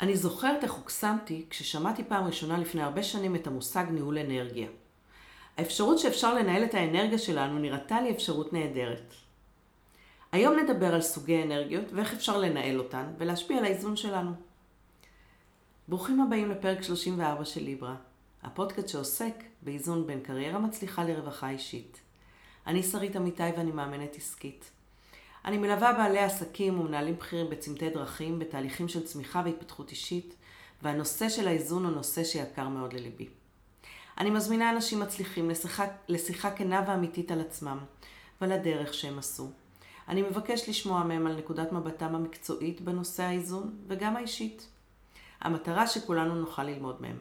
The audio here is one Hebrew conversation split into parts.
אני זוכרת איך הוקסמתי כששמעתי פעם ראשונה לפני הרבה שנים את המושג ניהול אנרגיה. האפשרות שאפשר לנהל את האנרגיה שלנו נראתה לי אפשרות נהדרת. היום נדבר על סוגי אנרגיות ואיך אפשר לנהל אותן ולהשפיע על האיזון שלנו. ברוכים הבאים לפרק 34 של ליברה, הפודקאסט שעוסק באיזון בין קריירה מצליחה לרווחה אישית. אני שרית אמיתי ואני מאמנת עסקית. אני מלווה בעלי עסקים ומנהלים בכירים בצמתי דרכים, בתהליכים של צמיחה והתפתחות אישית, והנושא של האיזון הוא נושא שיקר מאוד לליבי. אני מזמינה אנשים מצליחים לשיחה, לשיחה כנה ואמיתית על עצמם ועל הדרך שהם עשו. אני מבקש לשמוע מהם על נקודת מבטם המקצועית בנושא האיזון וגם האישית. המטרה שכולנו נוכל ללמוד מהם.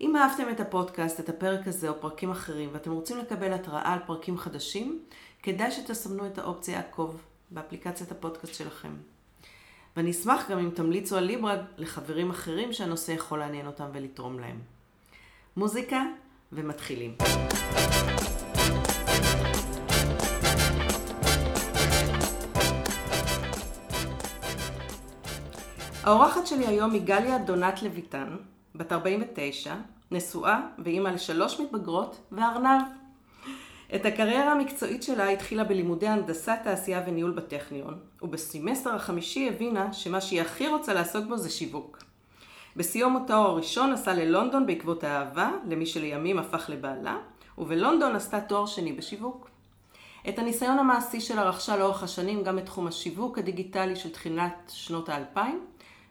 אם אהבתם את הפודקאסט, את הפרק הזה או פרקים אחרים, ואתם רוצים לקבל התראה על פרקים חדשים, כדאי שתסמנו את האופציה עקוב באפליקציית הפודקאסט שלכם. ואני אשמח גם אם תמליצו על ליברה לחברים אחרים שהנושא יכול לעניין אותם ולתרום להם. מוזיקה ומתחילים. האורחת שלי היום היא גליה דונת לויטן, בת 49, נשואה ואימא לשלוש מתבגרות וארנב. את הקריירה המקצועית שלה התחילה בלימודי הנדסת תעשייה וניהול בטכניון, ובסמסטר החמישי הבינה שמה שהיא הכי רוצה לעסוק בו זה שיווק. בסיום התואר הראשון נסעה ללונדון בעקבות האהבה, למי שלימים הפך לבעלה, ובלונדון עשתה תואר שני בשיווק. את הניסיון המעשי שלה רכשה לאורך השנים גם בתחום השיווק הדיגיטלי של תחילת שנות האלפיים,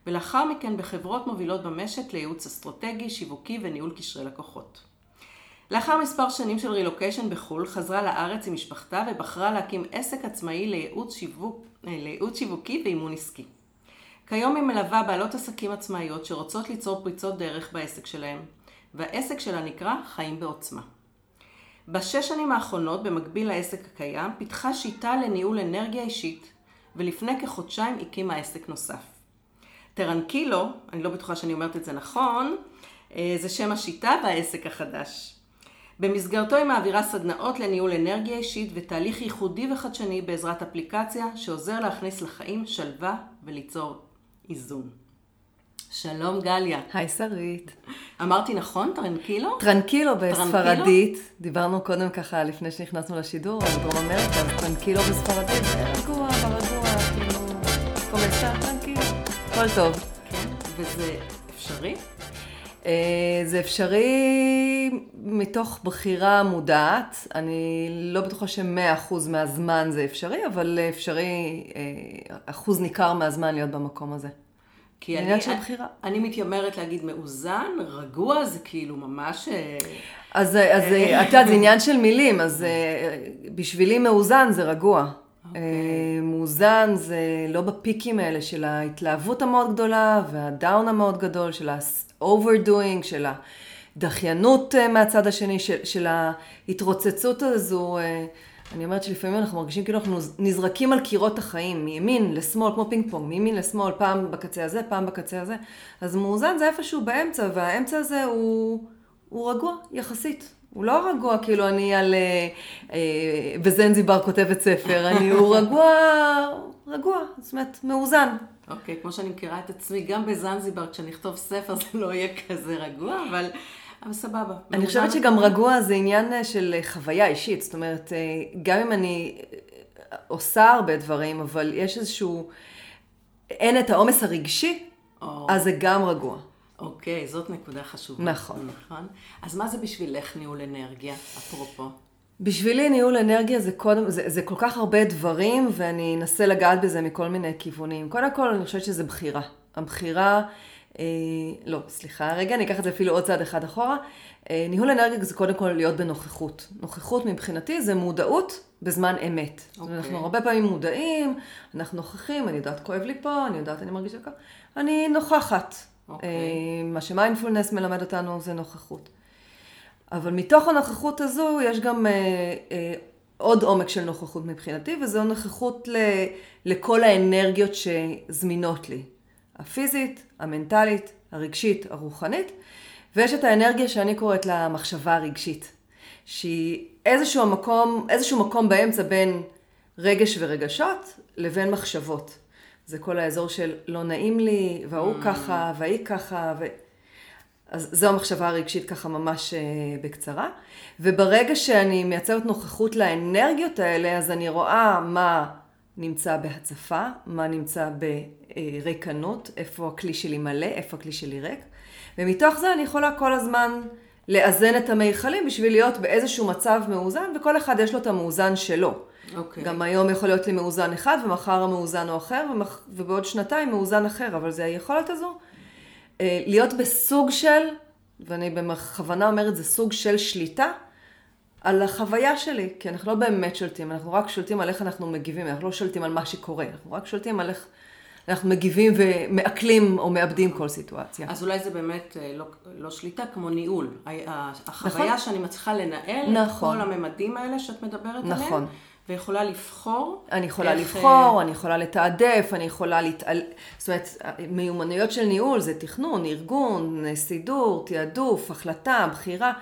ולאחר מכן בחברות מובילות במשק לייעוץ אסטרטגי, שיווקי וניהול קשרי לקוחות. לאחר מספר שנים של רילוקיישן בחו"ל, חזרה לארץ עם משפחתה ובחרה להקים עסק עצמאי לייעוץ, שיווק, אה, לייעוץ שיווקי ואימון עסקי. כיום היא מלווה בעלות עסקים עצמאיות שרוצות ליצור פריצות דרך בעסק שלהם, והעסק שלה נקרא חיים בעוצמה. בשש שנים האחרונות, במקביל לעסק הקיים, פיתחה שיטה לניהול אנרגיה אישית, ולפני כחודשיים הקימה עסק נוסף. טרנקילו, אני לא בטוחה שאני אומרת את זה נכון, אה, זה שם השיטה והעסק החדש. במסגרתו היא מעבירה סדנאות לניהול אנרגיה אישית ותהליך ייחודי וחדשני בעזרת אפליקציה שעוזר להכניס לחיים שלווה וליצור איזון. שלום גליה. היי שרית. אמרתי נכון? טרנקילו? טרנקילו בספרדית. דיברנו קודם ככה לפני שנכנסנו לשידור על דרום אמריקה, טרנקילו בספרדית רגוע, ברגוע, כאילו, קומסה, טרנקילו. הכל טוב. כן, וזה אפשרי? אה, זה אפשרי מתוך בחירה מודעת. אני לא בטוחה שמאה אחוז מהזמן זה אפשרי, אבל אפשרי אה, אחוז ניכר מהזמן להיות במקום הזה. כי אני, של בחירה. אני מתיימרת להגיד מאוזן, רגוע, זה כאילו ממש... אה, אז את יודעת, זה עניין של מילים, אז בשבילי מאוזן זה רגוע. Okay. אוקיי. מאוזן זה לא בפיקים האלה של ההתלהבות המאוד גדולה והדאון המאוד גדול, של ה-overdoing, של הדחיינות אה, מהצד השני, של, של ההתרוצצות הזו. אה, אני אומרת שלפעמים אנחנו מרגישים כאילו אנחנו נזרקים על קירות החיים, מימין לשמאל, כמו פינג פונג, מימין לשמאל, פעם בקצה הזה, פעם בקצה הזה. אז מאוזן זה איפשהו באמצע, והאמצע הזה הוא, הוא רגוע, יחסית. הוא לא רגוע כאילו אני על... אה, אה, בזנזיבר כותבת ספר, אני, הוא רגוע, רגוע, זאת אומרת, מאוזן. אוקיי, okay, כמו שאני מכירה את עצמי, גם בזנזיבר, כשאני אכתוב ספר זה לא יהיה כזה רגוע, אבל... אבל סבבה. אני חושבת שגם רגוע זה עניין אה, של חוויה אישית, זאת אומרת, גם אם אני עושה הרבה דברים, אבל יש איזשהו, אין את העומס הרגשי, oh. אז זה גם רגוע. אוקיי, זאת נקודה חשובה. נכון. נכון. אז מה זה בשבילך ניהול אנרגיה, אפרופו? בשבילי ניהול אנרגיה זה קודם, זה, זה כל כך הרבה דברים, ואני אנסה לגעת בזה מכל מיני כיוונים. קודם כל, אני חושבת שזה בחירה. הבחירה, אה, לא, סליחה, רגע, אני אקח את זה אפילו עוד צעד אחד אחורה. אה, ניהול אנרגיה זה קודם כל להיות בנוכחות. נוכחות מבחינתי זה מודעות בזמן אמת. Okay. אוקיי. אנחנו הרבה פעמים מודעים, אנחנו נוכחים, אני יודעת כואב לי פה, אני יודעת אני מרגישה ככה. אני נוכחת. Okay. אוקיי. אה, מה שמיינדפולנס מלמד אותנו זה נוכחות. אבל מתוך הנוכחות הזו יש גם אה, אה, עוד עומק של נוכחות מבחינתי, וזו נוכחות ל, לכל האנרגיות שזמינות לי. הפיזית, המנטלית, הרגשית, הרוחנית, ויש את האנרגיה שאני קוראת לה מחשבה הרגשית, שהיא איזשהו מקום, איזשהו מקום באמצע בין רגש ורגשות לבין מחשבות. זה כל האזור של לא נעים לי, וההוא mm. ככה, והיא ככה, ו... אז זו המחשבה הרגשית ככה ממש אה, בקצרה. וברגע שאני מייצרת נוכחות לאנרגיות האלה, אז אני רואה מה נמצא בהצפה, מה נמצא בריקנות, איפה הכלי שלי מלא, איפה הכלי שלי ריק. ומתוך זה אני יכולה כל הזמן לאזן את המיכלים בשביל להיות באיזשהו מצב מאוזן, וכל אחד יש לו את המאוזן שלו. Okay. אוקיי. גם היום יכול להיות לי מאוזן אחד, ומחר המאוזן הוא אחר, ומח... ובעוד שנתיים מאוזן אחר, אבל זה היכולת הזו. אה, להיות בסוג של, ואני בכוונה אומרת, זה סוג של שליטה על החוויה שלי, כי אנחנו לא באמת שולטים, אנחנו רק שולטים על איך אנחנו מגיבים, אנחנו לא שולטים על מה שקורה, אנחנו רק שולטים על איך אנחנו מגיבים ומעכלים או מאבדים כל סיטואציה. אז אולי זה באמת אה, לא, לא שליטה, כמו ניהול. החוויה נכון. שאני מצליחה לנהל נכון. את כל הממדים האלה שאת מדברת נכון. עליהם. ויכולה לבחור. אני יכולה איך... לבחור, אה, אני יכולה לתעדף, אני יכולה להתעל... זאת אומרת, מיומנויות של ניהול זה תכנון, ארגון, סידור, תעדוף, החלטה, בחירה.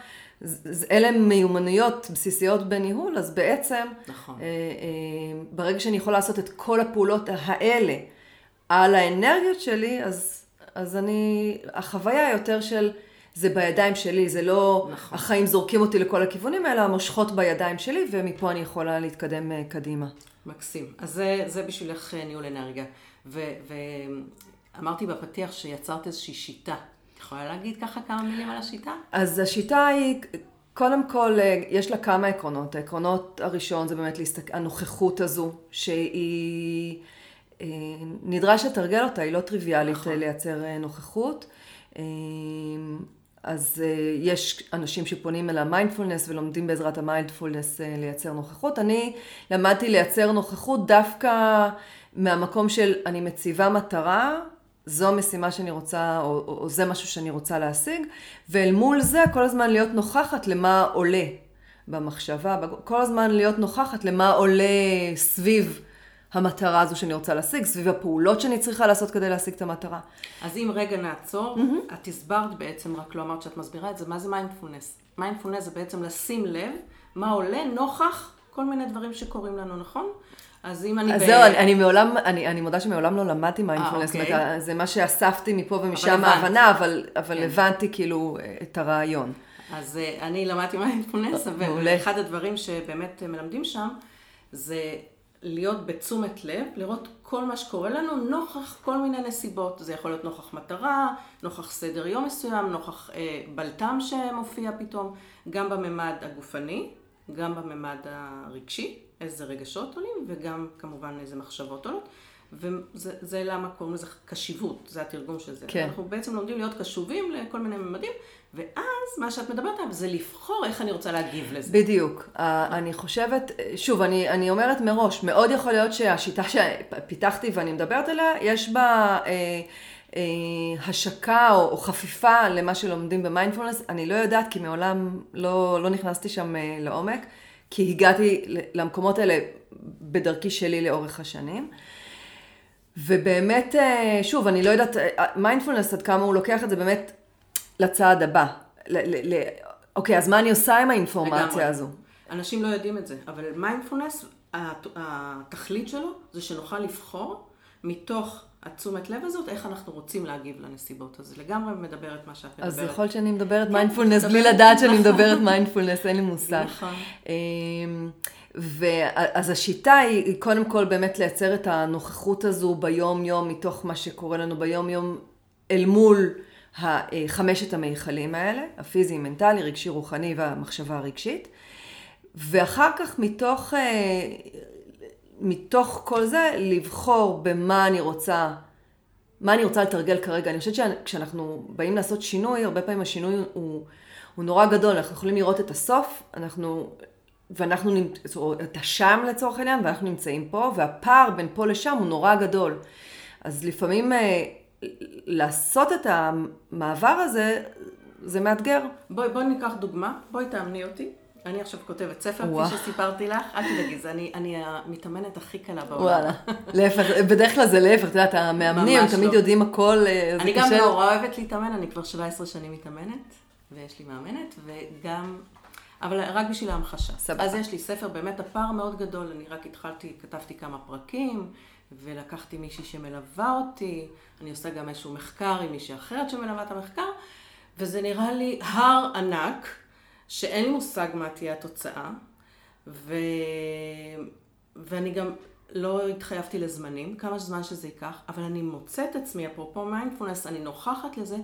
אלה מיומנויות בסיסיות בניהול, אז בעצם, נכון. אה, אה, ברגע שאני יכולה לעשות את כל הפעולות האלה על האנרגיות שלי, אז, אז אני, החוויה יותר של זה בידיים שלי, זה לא נכון. החיים זורקים אותי לכל הכיוונים, אלא המושכות בידיים שלי, ומפה אני יכולה להתקדם אה, קדימה. מקסים. אז זה, זה בשבילך אה, ניהול אנרגיה. ואמרתי בפתיח שיצרת איזושהי שיטה. את יכולה להגיד ככה כמה מילים על השיטה? אז השיטה היא, קודם כל, אה, יש לה כמה עקרונות. העקרונות הראשון זה באמת להסתכל, הנוכחות הזו, שהיא... נדרש לתרגל אותה, היא לא טריוויאלית נכון. לייצר נוכחות. אז uh, יש אנשים שפונים אל המיינדפולנס ולומדים בעזרת המיינדפולנס uh, לייצר נוכחות. אני למדתי לייצר נוכחות דווקא מהמקום של אני מציבה מטרה, זו המשימה שאני רוצה, או, או, או זה משהו שאני רוצה להשיג, ואל מול זה כל הזמן להיות נוכחת למה עולה במחשבה, כל הזמן להיות נוכחת למה עולה סביב המטרה הזו שאני רוצה להשיג, סביב הפעולות שאני צריכה לעשות כדי להשיג את המטרה. אז אם רגע נעצור, mm-hmm. את הסברת בעצם, רק לא אמרת שאת מסבירה את זה, מה זה mindfulness? mindfulness זה בעצם לשים לב מה עולה נוכח כל מיני דברים שקורים לנו, נכון? אז אם אני... אז ב... זהו, אני, אני מעולם, אני, אני מודה שמעולם לא למדתי מיינדפולנס, אה, אוקיי. זה מה שאספתי מפה ומשם ההבנה, אבל, אבל כן. הבנתי כאילו את הרעיון. אז uh, אני למדתי מיינדפולנס, ואחד הדברים שבאמת מלמדים שם, זה להיות בתשומת לב, לראות כל מה שקורה לנו נוכח כל מיני נסיבות. זה יכול להיות נוכח מטרה, נוכח סדר יום מסוים, נוכח אה, בלטם שמופיע פתאום, גם בממד הגופני, גם בממד הרגשי, איזה רגשות עולים, וגם כמובן איזה מחשבות עולות. וזה למה קוראים לזה קשיבות, זה התרגום של זה. כן. אנחנו בעצם לומדים להיות קשובים לכל מיני ממדים, ואז מה שאת מדברת עליו זה לבחור איך אני רוצה להגיב לזה. בדיוק. Uh, אני חושבת, שוב, אני, אני אומרת מראש, מאוד יכול להיות שהשיטה שפיתחתי ואני מדברת עליה, יש בה... uh, uh, השקה או, או חפיפה למה שלומדים במיינדפולנס, אני לא יודעת כי מעולם לא, לא נכנסתי שם לעומק, כי הגעתי למקומות האלה בדרכי שלי לאורך השנים. ובאמת, uh, שוב, אני לא יודעת, מיינדפולנס עד כמה הוא לוקח את זה באמת לצעד הבא. ל- ל- אוקיי, אז מה אני עושה עם האינפורמציה לגמרי. הזו? אנשים לא יודעים את זה, אבל מיינדפולנס, התכלית שלו זה שנוכל לבחור מתוך התשומת לב הזאת, איך אנחנו רוצים להגיב לנסיבות. אז לגמרי מדברת מה שאת מדברת. אז יכול להיות שאני מדברת מיינדפולנס כן, בלי לדעת שאני מדברת מיינדפולנס, אין לי מושג. נכון. ואז השיטה היא קודם כל באמת לייצר את הנוכחות הזו ביום-יום, מתוך מה שקורה לנו ביום-יום, אל מול חמשת המיכלים האלה, הפיזי, מנטלי, רגשי, רוחני והמחשבה הרגשית. ואחר כך מתוך, אה, מתוך כל זה לבחור במה אני רוצה, מה אני רוצה לתרגל כרגע. אני חושבת שכשאנחנו באים לעשות שינוי, הרבה פעמים השינוי הוא, הוא נורא גדול, אנחנו יכולים לראות את הסוף, אנחנו, ואנחנו, אתה שם לצורך העניין, ואנחנו נמצאים פה, והפער בין פה לשם הוא נורא גדול. אז לפעמים אה, לעשות את המעבר הזה, זה מאתגר. בואי, בואי ניקח דוגמה, בואי תאמני אותי. אני עכשיו כותבת ספר, כפי שסיפרתי לך, אל תדאגי, זה אני, אני המתאמנת הכי קלה בעולם. וואלה, להפך, בדרך כלל זה להפך, את יודעת, המאמנים, תמיד לא. יודעים הכל, אה, אני גם נורא אוהבת להתאמן, אני כבר 17 שנים מתאמנת, ויש לי מאמנת, וגם, אבל רק בשביל ההמחשה. סבבה. אז יש לי ספר, באמת הפער מאוד גדול, אני רק התחלתי, כתבתי כמה פרקים, ולקחתי מישהי שמלווה אותי, אני עושה גם איזשהו מחקר עם מישהי אחרת שמלווה את המחקר, וזה נראה לי הר ענק, שאין לי מושג מה תהיה התוצאה, ו... ואני גם לא התחייבתי לזמנים, כמה זמן שזה ייקח, אבל אני מוצאת עצמי, אפרופו מיינדפולנס, אני נוכחת לזה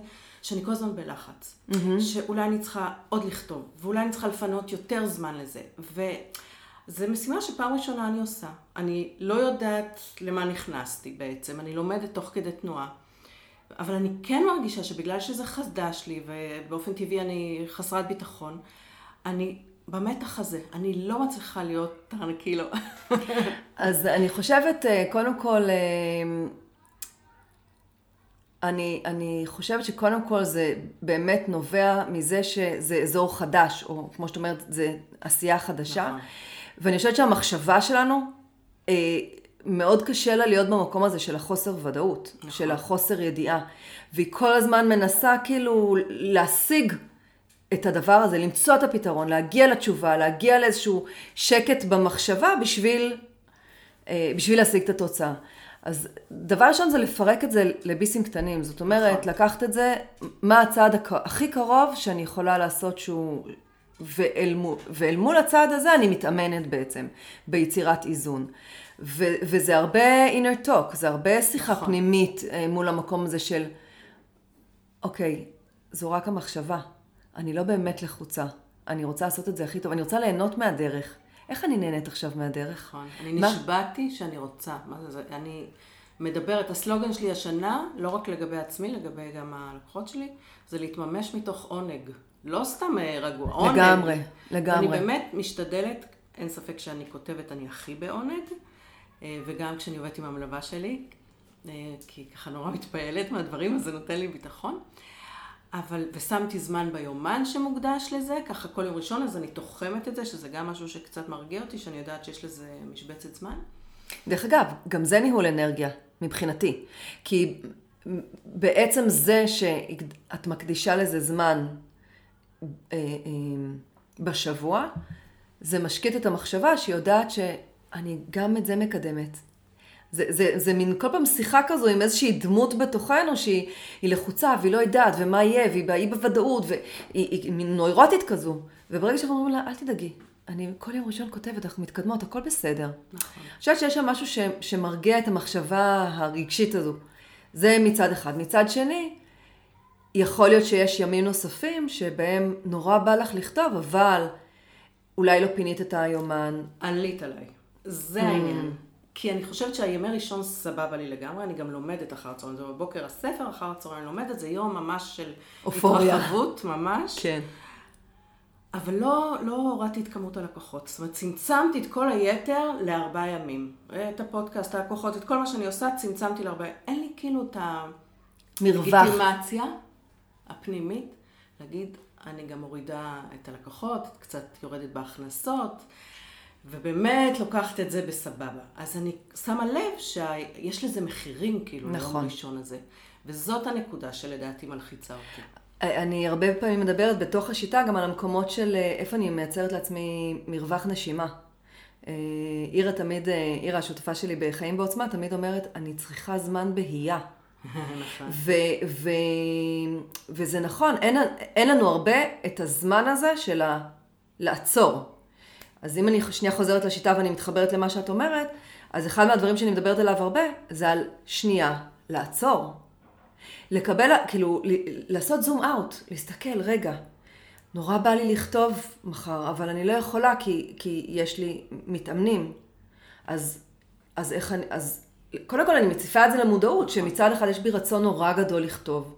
שאני כל הזמן בלחץ. Mm-hmm. שאולי אני צריכה עוד לכתוב, ואולי אני צריכה לפנות יותר זמן לזה. וזו משימה שפעם ראשונה אני עושה. אני לא יודעת למה נכנסתי בעצם, אני לומדת תוך כדי תנועה. אבל אני כן מרגישה שבגלל שזה חדש לי, ובאופן טבעי אני חסרת ביטחון, אני במתח הזה. אני לא מצליחה להיות טרנקילו. אז אני חושבת, אה, קודם כל, אה, אני, אני חושבת שקודם כל זה באמת נובע מזה שזה אזור חדש, או כמו שאת אומרת, זה עשייה חדשה. נכון. ואני חושבת שהמחשבה שלנו, אה, מאוד קשה לה להיות במקום הזה של החוסר ודאות, נכון. של החוסר ידיעה. והיא כל הזמן מנסה כאילו להשיג את הדבר הזה, למצוא את הפתרון, להגיע לתשובה, להגיע לאיזשהו שקט במחשבה בשביל, אה, בשביל להשיג את התוצאה. אז דבר ראשון זה לפרק את זה לביסים קטנים. זאת אומרת, נכון. לקחת את זה, מה הצעד הכי קרוב שאני יכולה לעשות שהוא... ואל מול, ואל מול הצעד הזה אני מתאמנת בעצם, ביצירת איזון. ו, וזה הרבה inner talk, זה הרבה שיחה נכון. פנימית אה, מול המקום הזה של, אוקיי, זו רק המחשבה. אני לא באמת לחוצה. אני רוצה לעשות את זה הכי טוב. אני רוצה ליהנות מהדרך. איך אני נהנית עכשיו מהדרך? נכון. אני? נשבעתי שאני רוצה. מה זה זה? אני מדברת, הסלוגן שלי השנה, לא רק לגבי עצמי, לגבי גם הלקוחות שלי, זה להתממש מתוך עונג. לא סתם אה, רגוע, עונג. לגמרי, לגמרי. אני באמת משתדלת, אין ספק שאני כותבת, אני הכי בעונג, אה, וגם כשאני עובדת עם המלווה שלי, אה, כי ככה נורא מתפעלת מהדברים, אז זה נותן לי ביטחון. אבל, ושמתי זמן ביומן שמוקדש לזה, ככה כל יום ראשון, אז אני תוחמת את זה, שזה גם משהו שקצת מרגיע אותי, שאני יודעת שיש לזה משבצת זמן. דרך אגב, גם זה ניהול אנרגיה, מבחינתי. כי בעצם זה שאת מקדישה לזה זמן אה, אה, בשבוע, זה משקיט את המחשבה שיודעת שאני גם את זה מקדמת. זה, זה, זה מין כל פעם שיחה כזו עם איזושהי דמות בתוכנו שהיא לחוצה והיא לא יודעת ומה יהיה והיא באי בוודאות והיא היא מין נוירוטית כזו. וברגע שאנחנו אומרים לה, אל תדאגי, אני כל יום ראשון כותבת, אנחנו מתקדמות, הכל בסדר. נכון. אני חושבת שיש שם משהו ש, שמרגיע את המחשבה הרגשית הזו. זה מצד אחד. מצד שני, יכול להיות שיש ימים נוספים שבהם נורא בא לך לכתוב, אבל אולי לא פינית את היומן. עלית עליי. זה mm. כי אני חושבת שהימי ראשון סבבה לי לגמרי, אני גם לומדת אחר הצהריים, זה בבוקר הספר, אחר הצהריים אני לומדת, זה יום ממש של אופוריה. התרחבות, ממש. כן. אבל לא, לא הורדתי את כמות הלקוחות. זאת אומרת, צמצמתי את כל היתר לארבעה ימים. את הפודקאסט, הלקוחות, את כל מה שאני עושה, צמצמתי לארבעה ימים. אין לי כאילו את הלגיטימציה הפנימית, להגיד, אני גם מורידה את הלקוחות, קצת יורדת בהכנסות. ובאמת לוקחת את זה בסבבה. אז אני שמה לב שיש לזה מחירים, כאילו, נכון. ליום הראשון הזה. וזאת הנקודה שלדעתי מלחיצה אותי. אני הרבה פעמים מדברת בתוך השיטה גם על המקומות של אה, איפה אני מייצרת לעצמי מרווח נשימה. אה, אירה תמיד, אה, אירה השותפה שלי בחיים בעוצמה, תמיד אומרת, אני צריכה זמן בהייה. נכון. ו- ו- וזה נכון, אין, אין לנו הרבה את הזמן הזה של ה- לעצור. אז אם אני שנייה חוזרת לשיטה ואני מתחברת למה שאת אומרת, אז אחד מהדברים שאני מדברת עליו הרבה, זה על שנייה, לעצור. לקבל, כאילו, לעשות זום אאוט, להסתכל, רגע, נורא בא לי לכתוב מחר, אבל אני לא יכולה כי, כי יש לי מתאמנים. אז, אז איך אני, אז קודם כל אני מציפה את זה למודעות, שמצד אחד יש בי רצון נורא גדול לכתוב,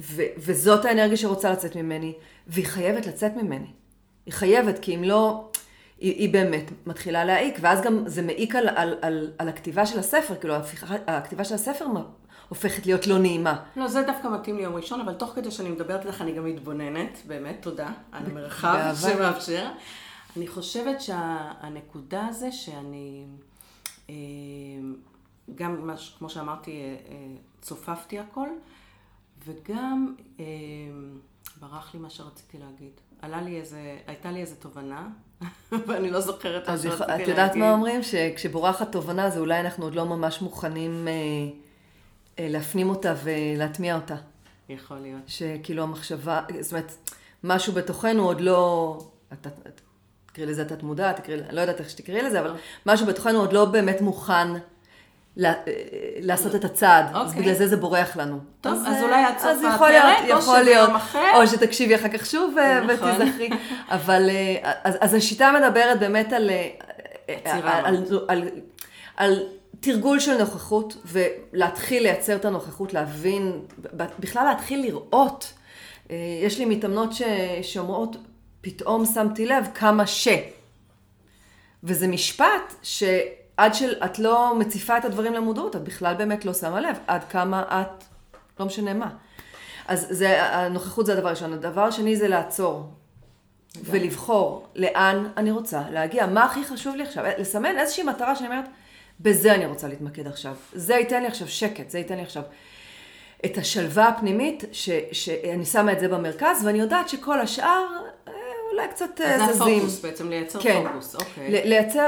ו- וזאת האנרגיה שרוצה לצאת ממני, והיא חייבת לצאת ממני. היא חייבת, כי אם לא, היא, היא באמת מתחילה להעיק, ואז גם זה מעיק על, על, על, על הכתיבה של הספר, כאילו הכתיבה של הספר הופכת להיות לא נעימה. לא, זה דווקא מתאים לי יום ראשון, אבל תוך כדי שאני מדברת איתך אני גם מתבוננת, באמת, תודה על המרחב שמאפשר. אני חושבת שהנקודה זה שאני, אה, גם כמו שאמרתי, אה, אה, צופפתי הכל, וגם ברח לי מה שרציתי להגיד. עלה לי איזה, הייתה לי איזה תובנה, ואני לא זוכרת מה שרציתי להגיד. את יודעת מה אומרים? שכשבורחת תובנה, זה אולי אנחנו עוד לא ממש מוכנים אה, אה, להפנים אותה ולהטמיע אותה. יכול להיות. שכאילו המחשבה, זאת אומרת, משהו בתוכנו עוד לא, את- את- את- תקראי לזה תת מודע, תקראי, אני לא יודעת איך שתקראי לזה, אבל משהו בתוכנו עוד לא באמת מוכן לעשות את הצעד, אז אוקיי. בגלל זה זה בורח לנו. טוב, אז אה, אולי עד סוף אז יכול להיות, הפרק, או שביום להיות, אחר. או שתקשיבי אחר כך שוב אה, נכון. ותיזכרי, אבל אה, אז, אז השיטה מדברת באמת על, אה, על, על, על, על תרגול של נוכחות, ולהתחיל לייצר את הנוכחות, להבין, בכלל להתחיל לראות. אה, יש לי מתאמנות ש- שאומרות, פתאום שמתי לב כמה ש. וזה משפט שעד שאת לא מציפה את הדברים למודעות, את בכלל באמת לא שמה לב עד כמה את, לא משנה מה. אז זה, הנוכחות זה הדבר הראשון. הדבר השני זה לעצור. ולבחור לאן אני רוצה להגיע, מה הכי חשוב לי עכשיו, לסמן איזושהי מטרה שאני אומרת, בזה אני רוצה להתמקד עכשיו, זה ייתן לי עכשיו שקט, זה ייתן לי עכשיו את השלווה הפנימית, ש, שאני שמה את זה במרכז, ואני יודעת שכל השאר אה, אולי קצת אה, אז זה זזים. הפוקוס בעצם, לייצר כן. פוקוס, אוקיי. לייצר,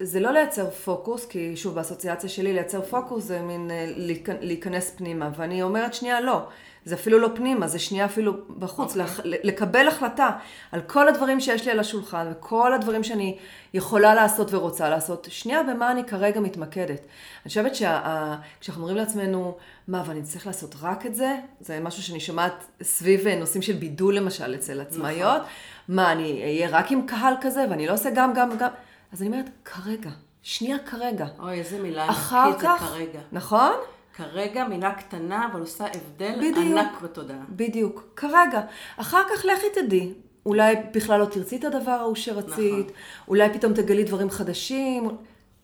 זה לא לייצר פוקוס, כי שוב, באסוציאציה שלי לייצר פוקוס זה מין אה, להיכנ- להיכנס פנימה, ואני אומרת שנייה לא, זה אפילו לא פנימה, זה שנייה אפילו בחוץ, אוקיי. לח- לקבל החלטה על כל הדברים שיש לי על השולחן, וכל הדברים שאני יכולה לעשות ורוצה לעשות, שנייה במה אני כרגע מתמקדת. אני חושבת שכשאנחנו אומרים לעצמנו, מה, ואני צריך לעשות רק את זה, זה משהו שאני שומעת סביב אה, נושאים של בידול למשל אצל עצמאיות, מה, אני אהיה רק עם קהל כזה, ואני לא עושה גם, גם, גם, אז אני אומרת, כרגע, שנייה כרגע. אוי, איזה מילה אחר כך, כרגע. נכון? כרגע מילה קטנה, אבל עושה הבדל בדיוק. ענק בתודעה. בדיוק, כרגע. אחר כך לכי תדעי. אולי בכלל לא תרצי את הדבר ההוא שרצית, נכון. אולי פתאום תגלי דברים חדשים.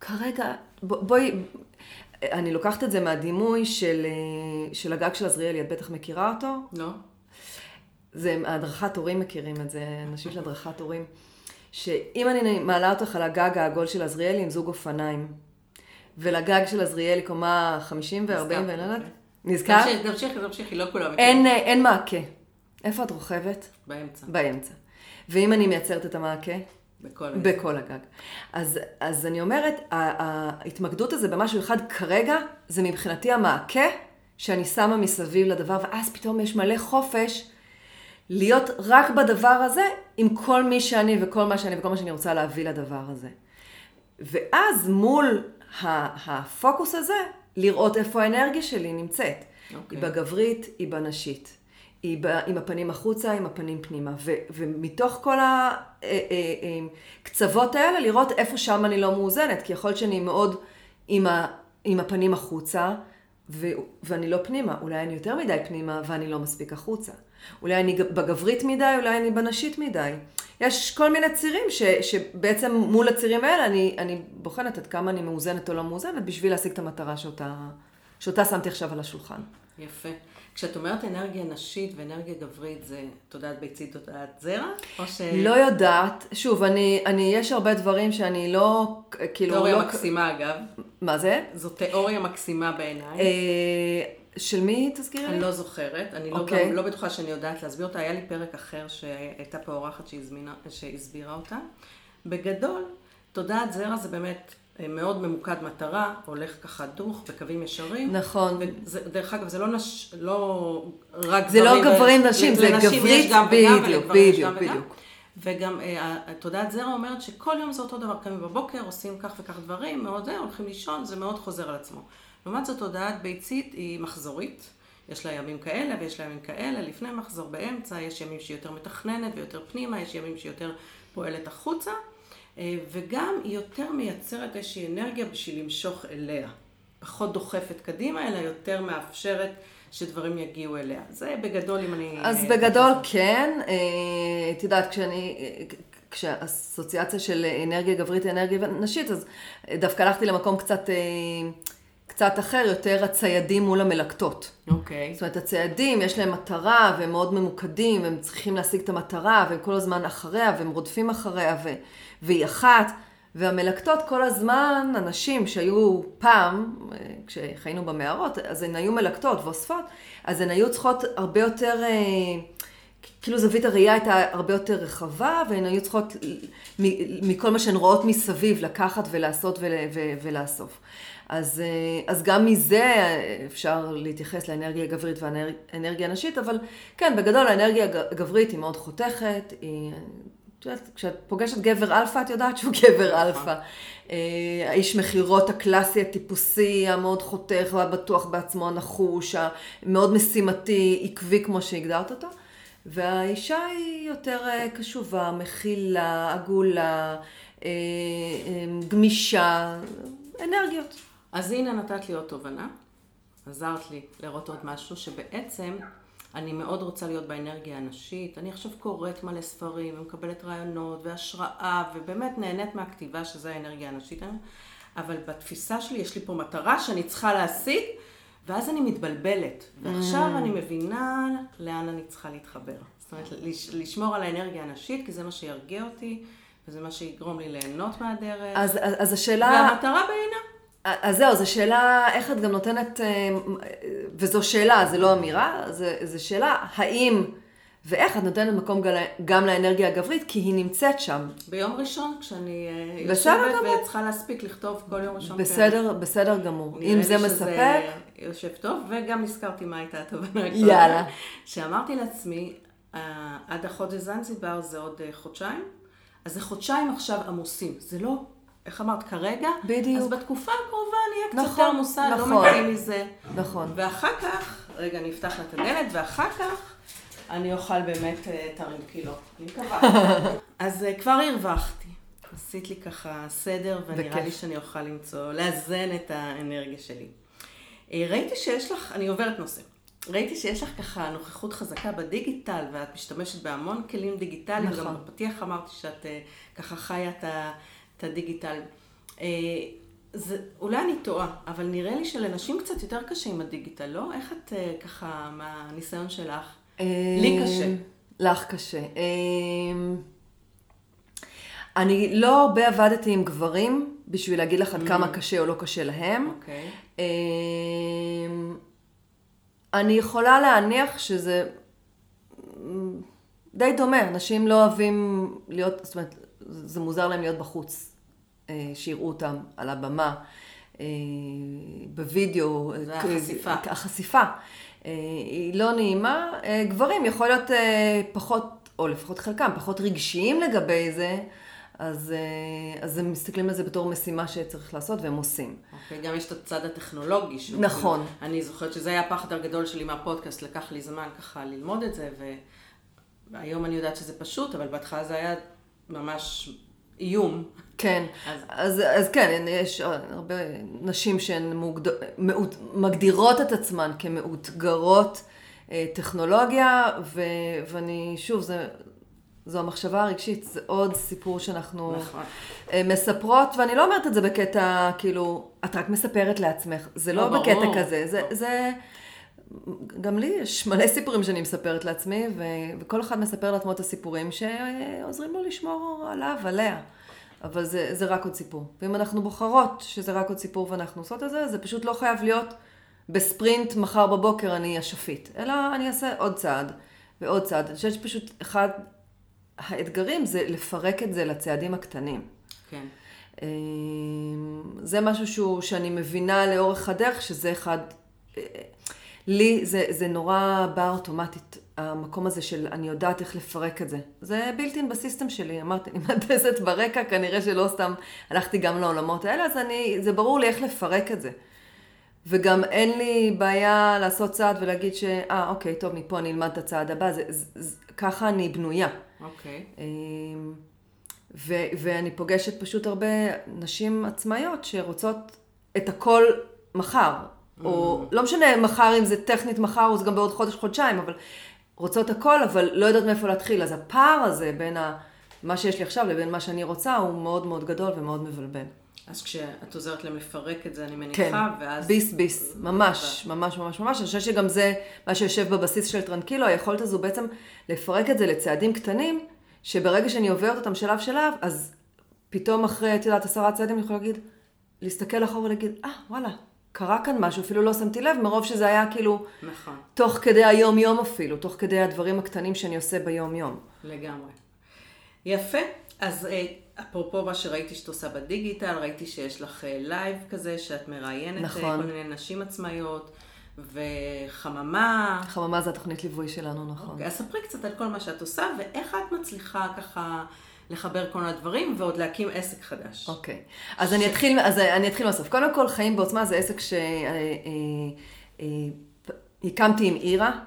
כרגע, ב- בואי, אני לוקחת את זה מהדימוי של, אה, של הגג של עזריאלי, את בטח מכירה אותו? לא? זה, הדרכת הורים מכירים את זה, אנשים של הדרכת הורים. שאם אני מעלה אותך על הגג העגול של עזריאלי עם זוג אופניים, ולגג של עזריאלי קומה 50 ו-40 נזכר, ואני לא יודעת, אוקיי. נזכר? תמשיכי, תמשיכי, לא כולם. אין, אין מעקה. איפה את רוכבת? באמצע, באמצע. ואם אני מייצרת את המעקה? בכל בכל הגג. אז, אז אני אומרת, ההתמקדות הזה במשהו אחד כרגע, זה מבחינתי המעקה שאני שמה מסביב לדבר, ואז פתאום יש מלא חופש להיות רק בדבר הזה, עם כל מי שאני וכל מה שאני וכל מה שאני רוצה להביא לדבר הזה. ואז מול הפוקוס הזה, לראות איפה האנרגיה שלי נמצאת. אוקיי. היא בגברית, היא בנשית. היא ב, עם הפנים החוצה, עם הפנים פנימה. ו, ומתוך כל הקצוות האלה, לראות איפה שם אני לא מאוזנת. כי יכול להיות שאני מאוד עם, ה, עם הפנים החוצה, ו, ואני לא פנימה. אולי אני יותר מדי פנימה ואני לא מספיק החוצה. אולי אני בגברית מדי, אולי אני בנשית מדי. יש כל מיני צירים ש, שבעצם מול הצירים האלה אני, אני בוחנת עד כמה אני מאוזנת או לא מאוזנת בשביל להשיג את המטרה שאותה, שאותה שמתי עכשיו על השולחן. יפה. כשאת אומרת אנרגיה נשית ואנרגיה גברית, זה תודעת ביצית, תודעת זרע? או ש... לא יודעת, שוב, אני, אני, יש הרבה דברים שאני לא, כאילו, תיאוריה לא... מקסימה אגב. מה זה? זו תיאוריה מקסימה בעיניי. של מי תזכירי לי? אני לא זוכרת, אני לא, אוקיי. גם, לא בטוחה שאני יודעת להסביר אותה. היה לי פרק אחר שהייתה פה אורחת שהזמינה, שהסבירה אותה. בגדול, תודעת זרע זה באמת אה, מאוד ממוקד מטרה, הולך ככה דוך בקווים ישרים. נכון. וזה, דרך אגב, זה לא, נש, לא רק זה לא גברים, גברים נשים, זה גברית, בדיוק, בדיוק. בדיוק. וגם אה, תודעת זרע אומרת שכל יום זה אותו דבר, קמים בבוקר, עושים כך וכך דברים, מאוד זה, הולכים לישון, זה מאוד חוזר על עצמו. לעומת זאת, תודעת ביצית היא מחזורית. יש לה ימים כאלה ויש לה ימים כאלה, לפני מחזור באמצע, יש ימים שהיא יותר מתכננת ויותר פנימה, יש ימים שהיא יותר פועלת החוצה, אה, וגם היא יותר מייצרת איזושהי אנרגיה בשביל למשוך אליה. פחות דוחפת קדימה, אלא יותר מאפשרת שדברים יגיעו אליה. זה בגדול אם אני... אז אה, בגדול. כן, אה, את יודעת, כשאני, כשהאסוציאציה של אנרגיה גברית לאנרגיה נשית, אז דווקא הלכתי למקום קצת, קצת אחר, יותר הציידים מול המלקטות. אוקיי. זאת אומרת, הציידים, יש להם מטרה, והם מאוד ממוקדים, והם צריכים להשיג את המטרה, והם כל הזמן אחריה, והם רודפים אחריה, ו... והיא אחת. והמלקטות כל הזמן, הנשים שהיו פעם, אה, כשחיינו במערות, אז הן היו מלקטות ואוספות, אז הן היו צריכות הרבה יותר אה, כאילו זווית הראייה הייתה הרבה יותר רחבה, והן היו צריכות מכל מה שהן רואות מסביב לקחת ולעשות ולאסוף. אז, אה, אז גם מזה אפשר להתייחס לאנרגיה הגברית והאנרגיה הנשית, אבל כן, בגדול האנרגיה הגברית היא מאוד חותכת, היא... את יודעת, כשאת פוגשת גבר אלפא, את יודעת שהוא גבר נכון. אלפא. אה, האיש מכירות הקלאסי, הטיפוסי, המאוד חותך והבטוח בעצמו, הנחוש, המאוד משימתי, עקבי כמו שהגדרת אותו. והאישה היא יותר אה, קשובה, מכילה, עגולה, גמישה, אנרגיות. אז הנה נתת לי עוד תובנה, עזרת לי לראות עוד משהו, שבעצם אני מאוד רוצה להיות באנרגיה הנשית. אני עכשיו קוראת מלא ספרים ומקבלת רעיונות והשראה, ובאמת נהנית מהכתיבה שזה האנרגיה הנשית. אבל בתפיסה שלי יש לי פה מטרה שאני צריכה להשיג, ואז אני מתבלבלת. ועכשיו mm. אני מבינה לאן אני צריכה להתחבר. זאת אומרת, לשמור על האנרגיה הנשית, כי זה מה שירגיע אותי, וזה מה שיגרום לי ליהנות מהדרך. אז, אז, אז השאלה... והמטרה בעינה. אז זהו, זו שאלה איך את גם נותנת, אה, וזו שאלה, זה לא אמירה, זו שאלה האם ואיך את נותנת מקום גם לאנרגיה הגברית, כי היא נמצאת שם. ביום ראשון, כשאני אה, יושבת וצריכה להספיק לכתוב כל יום ראשון. בסדר, בסדר גמור. אם זה מספק. נראה לי שזה יושב טוב, וגם נזכרתי מה הייתה התובנה. יאללה. שאמרתי לעצמי, אה, עד החודש זנזיבר זה עוד חודשיים, אז זה חודשיים עכשיו עמוסים. זה לא איך אמרת, כרגע? בדיוק. אז בתקופה הקרובה אני אהיה קצת נכון, יותר עמוסה, לא נכון, לא מתאים מזה. נכון. ואחר כך, רגע, אני אפתח לה את הדלת, ואחר כך אני אוכל באמת אה, את הרינקילות. אני מקווה. אז uh, כבר הרווחתי. עשית לי ככה סדר, ונראה לי שאני אוכל למצוא, לאזן את האנרגיה שלי. Uh, ראיתי שיש לך, אני עוברת נושא. ראיתי שיש לך ככה נוכחות חזקה בדיגיטל, ואת משתמשת בהמון כלים דיגיטליים. נכון. גם בפתיח אמרתי שאת ככה חיה את ה... את הדיגיטל. אה, זה, אולי אני טועה, אבל נראה לי שלנשים קצת יותר קשה עם הדיגיטל, לא? איך את אה, ככה, מהניסיון שלך? לי אה, קשה. לך קשה. אני לא הרבה עבדתי עם גברים בשביל להגיד לך עד כמה mm. קשה או לא קשה להם. אוקיי. אני יכולה להניח שזה די דומה, נשים לא אוהבים להיות, זאת אומרת, זה מוזר להם להיות בחוץ. אה, שיראו אותם על הבמה, אה, בווידאו. זה החשיפה. החשיפה. אה, היא לא נעימה. גברים יכול להיות פחות, או לפחות חלקם, פחות רגשיים לגבי זה. אז, אז הם מסתכלים על זה בתור משימה שצריך לעשות, והם עושים. אוקיי, okay, גם יש את הצד הטכנולוגי. נכון. כאילו, אני זוכרת שזה היה הפחד הגדול שלי מהפודקאסט, לקח לי זמן ככה ללמוד את זה, והיום אני יודעת שזה פשוט, אבל בהתחלה זה היה ממש איום. כן, אז, אז, אז כן, יש הרבה נשים שהן מוגד... מאות... מגדירות את עצמן כמאותגרות אה, טכנולוגיה, ו... ואני, שוב, זה, זו המחשבה הרגשית, זה עוד סיפור שאנחנו נכון. אה, מספרות, ואני לא אומרת את זה בקטע, כאילו, את רק מספרת לעצמך, זה לא, לא בקטע ברור. כזה, זה, זה... גם לי יש מלא סיפורים שאני מספרת לעצמי, ו... וכל אחד מספר לעצמו את הסיפורים שעוזרים לו לשמור עליו, עליה. אבל זה, זה רק עוד סיפור. ואם אנחנו בוחרות שזה רק עוד סיפור ואנחנו עושות את זה, זה פשוט לא חייב להיות בספרינט מחר בבוקר אני השפיט, אלא אני אעשה עוד צעד ועוד צעד. אני חושבת שפשוט אחד האתגרים זה לפרק את זה לצעדים הקטנים. כן. אמ, זה משהו שהוא, שאני מבינה לאורך הדרך, שזה אחד, אה, לי זה, זה נורא בא אוטומטית. המקום הזה של אני יודעת איך לפרק את זה. זה בלתי בסיסטם שלי, אמרתי, אני מהנדסת ברקע, כנראה שלא סתם הלכתי גם לעולמות האלה, אז אני, זה ברור לי איך לפרק את זה. וגם אין לי בעיה לעשות צעד ולהגיד ש... אה, אוקיי, טוב, מפה אני אלמד את הצעד הבא, זה, זה, זה, ככה אני בנויה. אוקיי. אמ, ו, ואני פוגשת פשוט הרבה נשים עצמאיות שרוצות את הכל מחר. או. לא משנה מחר אם זה טכנית מחר או זה גם בעוד חודש, חודשיים, אבל רוצות הכל, אבל לא יודעות מאיפה להתחיל. אז הפער הזה בין ה... מה שיש לי עכשיו לבין מה שאני רוצה, הוא מאוד מאוד גדול ומאוד מבלבל. אז כשאת עוזרת להם לפרק את זה, אני מניחה, כן, ואז... ביס ביס, ממש, ממש ממש ממש. אני חושבת שגם זה מה שיושב בבסיס של טרנקילו, היכולת הזו בעצם לפרק את זה לצעדים קטנים, שברגע שאני עוברת אותם שלב שלב, אז פתאום אחרי, את יודעת, עשרה צעדים אני יכולה להגיד, להסתכל אחורה ולהגיד, אה, וואלה, קרה כאן משהו, אפילו לא שמתי לב, מרוב שזה היה כאילו... נכון. תוך כדי היום-יום אפילו, תוך כדי הדברים הקטנים שאני עושה ביום-יום. לגמרי. יפה. אז אה, אפרופו מה שראיתי שאת עושה בדיגיטל, ראיתי שיש לך לייב כזה, שאת מראיינת נכון. כל מיני נשים עצמאיות, וחממה. חממה זה התוכנית ליווי שלנו, נכון. אוקיי, אז ספרי קצת על כל מה שאת עושה, ואיך את מצליחה ככה לחבר כל מיני דברים, ועוד להקים עסק חדש. אוקיי. אז ש... אני אתחיל, אז אני אתחיל מהסוף. קודם כל, חיים בעוצמה זה עסק ש... הקמתי עם אירה,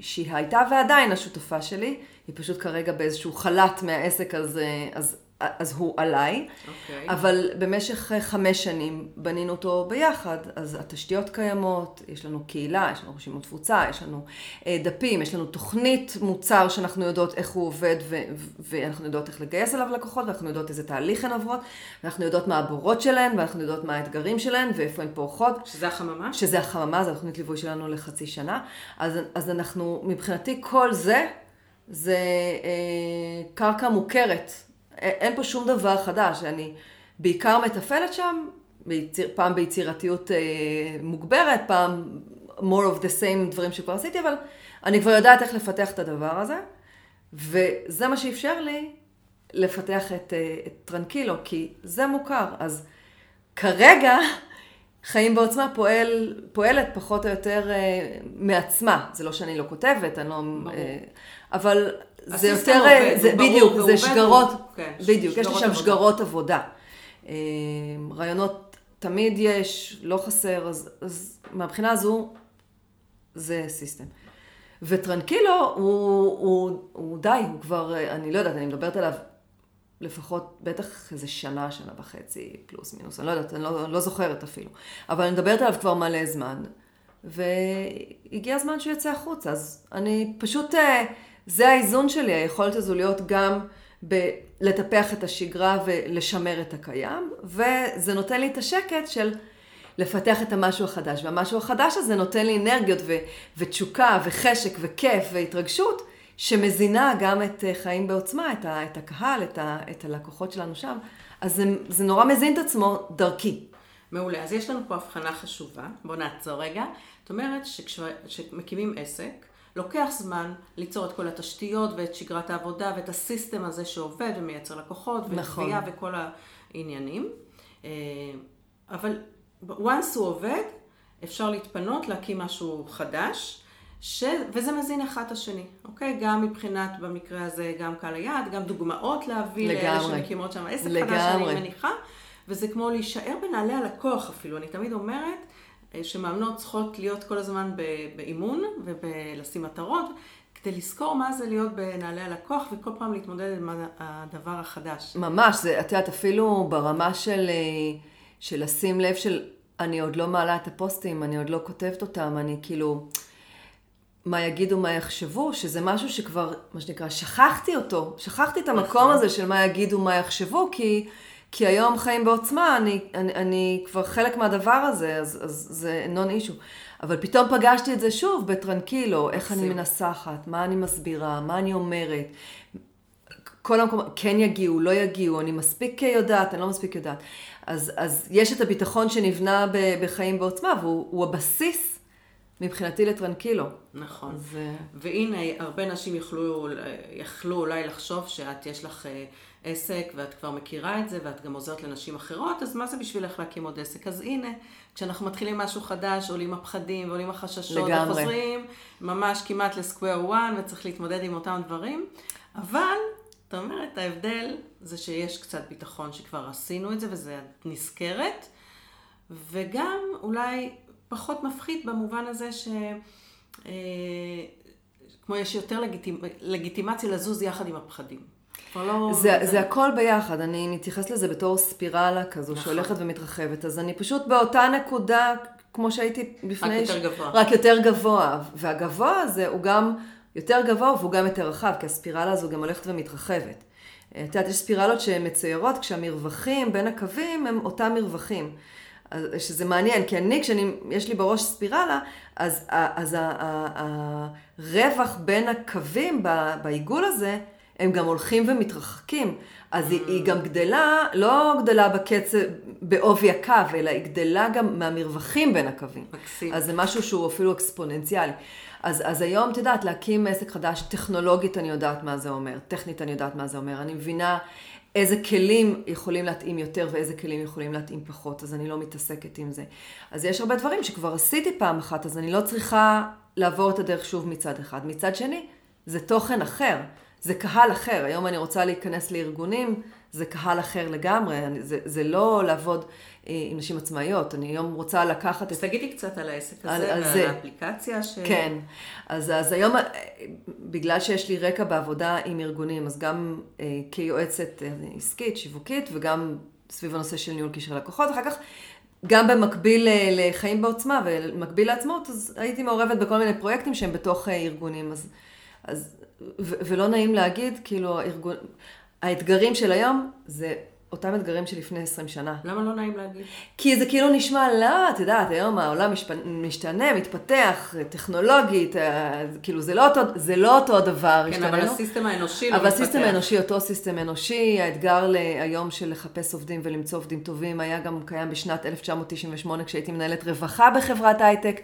שהיא הייתה ועדיין השותפה שלי, היא פשוט כרגע באיזשהו חל"ת מהעסק, אז, אז אז הוא עליי, okay. אוקיי. אבל במשך חמש שנים בנינו אותו ביחד, אז התשתיות קיימות, יש לנו קהילה, יש לנו רשימות תפוצה, יש לנו אה, דפים, יש לנו תוכנית מוצר שאנחנו יודעות איך הוא עובד ו- ואנחנו יודעות איך לגייס אליו לקוחות, ואנחנו יודעות איזה תהליך הן עוברות, ואנחנו יודעות מה הבורות שלהן, ואנחנו יודעות מה האתגרים שלהן, ואיפה הן פורחות. שזה החממה? שזה החממה, זו התוכנית ליווי שלנו לחצי שנה. אז, אז אנחנו, מבחינתי כל זה, זה אה, קרקע מוכרת. אין פה שום דבר חדש, אני בעיקר מתפעלת שם, ביציר, פעם ביצירתיות אה, מוגברת, פעם more of the same דברים שכבר עשיתי, אבל אני כבר יודעת איך לפתח את הדבר הזה, וזה מה שאפשר לי לפתח את, אה, את טרנקילו, כי זה מוכר. אז כרגע חיים בעוצמה פועל, פועלת פחות או יותר אה, מעצמה. זה לא שאני לא כותבת, אני לא... אה, אבל זה יותר, עובד, זה, בדיוק, זה שגרות, כן, בדיוק, יש לי שם שגרות עבודה. אה, רעיונות תמיד יש, לא חסר, אז, אז מהבחינה הזו זה סיסטם. וטרנקילו הוא, הוא, הוא די, הוא כבר, אני לא יודעת, אני מדברת עליו לפחות, בטח איזה שנה, שנה וחצי, פלוס מינוס, אני לא יודעת, אני לא, לא זוכרת אפילו. אבל אני מדברת עליו כבר מלא זמן, והגיע הזמן שהוא יצא החוצה, אז אני פשוט... אה, זה האיזון שלי, היכולת הזו להיות גם ב- לטפח את השגרה ולשמר את הקיים, וזה נותן לי את השקט של לפתח את המשהו החדש. והמשהו החדש הזה נותן לי אנרגיות ו- ותשוקה וחשק וכיף והתרגשות, שמזינה גם את אה, חיים בעוצמה, את, ה- את הקהל, את, ה- את הלקוחות שלנו שם. אז זה, זה נורא מזין את עצמו דרכי. מעולה. אז יש לנו פה הבחנה חשובה. בואו נעצור רגע. זאת אומרת שכשמקימים עסק, לוקח זמן ליצור את כל התשתיות ואת שגרת העבודה ואת הסיסטם הזה שעובד ומייצר לקוחות נכון. וגבייה וכל העניינים. אה, אבל once הוא עובד, אפשר להתפנות, להקים משהו חדש, ש... וזה מזין אחד את השני, אוקיי? גם מבחינת, במקרה הזה, גם קהל היעד, גם דוגמאות להביא לגמרי. לאלה שמקימות שם עסק לגמרי. חדש, אני מניחה, וזה כמו להישאר בנעלי הלקוח אפילו. אני תמיד אומרת, שמאמנות צריכות להיות כל הזמן באימון ובלשים מטרות, כדי לזכור מה זה להיות בנעלי הלקוח וכל פעם להתמודד עם הדבר החדש. ממש, זה, את יודעת, אפילו ברמה של, אה, של לשים לב של אני עוד לא מעלה את הפוסטים, אני עוד לא כותבת אותם, אני כאילו, מה יגידו, מה יחשבו, שזה משהו שכבר, מה שנקרא, שכחתי אותו, שכחתי את המקום נכון. הזה של מה יגידו, מה יחשבו, כי... כי היום חיים בעוצמה, אני, אני, אני כבר חלק מהדבר הזה, אז, אז זה נון אישו. אבל פתאום פגשתי את זה שוב בטרנקילו, איך אני מנסחת, מה אני מסבירה, מה אני אומרת. כל המקום, כן יגיעו, לא יגיעו, אני מספיק יודעת, אני לא מספיק יודעת. אז, אז יש את הביטחון שנבנה בחיים בעוצמה, והוא הבסיס מבחינתי לטרנקילו. נכון. ו... והנה, הרבה נשים יכלו, יכלו אולי לחשוב שאת, יש לך אה, עסק ואת כבר מכירה את זה ואת גם עוזרת לנשים אחרות, אז מה זה בשבילך להקים עוד עסק? אז הנה, כשאנחנו מתחילים משהו חדש, עולים הפחדים ועולים החששות, לגמרי. וחוזרים ממש כמעט לסקוויר 1 וצריך להתמודד עם אותם דברים, אבל, זאת אומרת, ההבדל זה שיש קצת ביטחון שכבר עשינו את זה וזה נזכרת, וגם אולי פחות מפחיד במובן הזה ש... אה, כמו יש יותר לגיטימ... לגיטימציה לזוז יחד עם הפחדים. לא... זה, זה... זה הכל ביחד, אני מתייחסת לזה בתור ספירלה כזו נכון. שהולכת ומתרחבת, אז אני פשוט באותה נקודה, כמו שהייתי בפני... רק יותר גבוה. רק יותר גבוה, והגבוה הזה הוא גם יותר גבוה והוא גם יותר רחב, כי הספירלה הזו גם הולכת ומתרחבת. את יודעת, יש ספירלות שהן מצוירות כשהמרווחים בין הקווים הם אותם מרווחים. שזה מעניין, כי אני, כשאני, יש לי בראש ספירלה, אז, אז הרווח בין הקווים בעיגול הזה, הם גם הולכים ומתרחקים. אז היא, היא גם גדלה, לא גדלה בקצב, בעובי הקו, אלא היא גדלה גם מהמרווחים בין הקווים. מקסים. אז זה משהו שהוא אפילו אקספוננציאלי. אז, אז היום, את יודעת, להקים עסק חדש, טכנולוגית אני יודעת מה זה אומר, טכנית אני יודעת מה זה אומר, אני מבינה איזה כלים יכולים להתאים יותר ואיזה כלים יכולים להתאים פחות, אז אני לא מתעסקת עם זה. אז יש הרבה דברים שכבר עשיתי פעם אחת, אז אני לא צריכה לעבור את הדרך שוב מצד אחד. מצד שני, זה תוכן אחר, זה קהל אחר. היום אני רוצה להיכנס לארגונים, זה קהל אחר לגמרי, זה, זה לא לעבוד אה, עם נשים עצמאיות. אני היום רוצה לקחת אז את... תגידי קצת על העסק הזה, על- על זה. האפליקציה ש... כן. אז, אז היום, אה, בגלל שיש לי רקע בעבודה עם ארגונים, אז גם אה, כיועצת עסקית, שיווקית, וגם סביב הנושא של ניהול קשר לקוחות, אחר כך גם במקביל לחיים בעוצמה ובמקביל לעצמאות, אז הייתי מעורבת בכל מיני פרויקטים שהם בתוך ארגונים. אז, אז, ו, ולא נעים להגיד, כאילו, הארגון, האתגרים של היום זה אותם אתגרים שלפני 20 שנה. למה לא נעים להגיד? כי זה כאילו נשמע, לא, את יודעת, היום העולם משפ... משתנה, מתפתח, טכנולוגית, אה, כאילו זה לא אותו, זה לא אותו דבר, כן, אבל השתננו. הסיסטם האנושי לא אבל מתפתח. ה system האנושי, אותו system אנושי, האתגר היום של לחפש עובדים ולמצוא עובדים טובים, היה גם קיים בשנת 1998, כשהייתי מנהלת רווחה בחברת הייטק.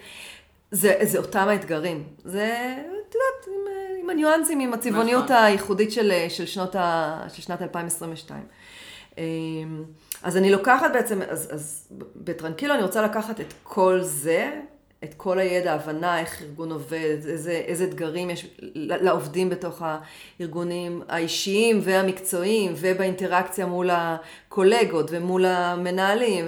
זה, זה אותם האתגרים. זה, את יודעת, עם, הניואנסים, עם הצבעוניות נכון. הייחודית של, של, שנות ה, של שנת 2022. אמ, אז אני לוקחת בעצם, אז, אז בטרנקילו אני רוצה לקחת את כל זה, את כל הידע, ההבנה, איך ארגון עובד, איזה, איזה אתגרים יש לעובדים בתוך הארגונים האישיים והמקצועיים, ובאינטראקציה מול הקולגות ומול המנהלים.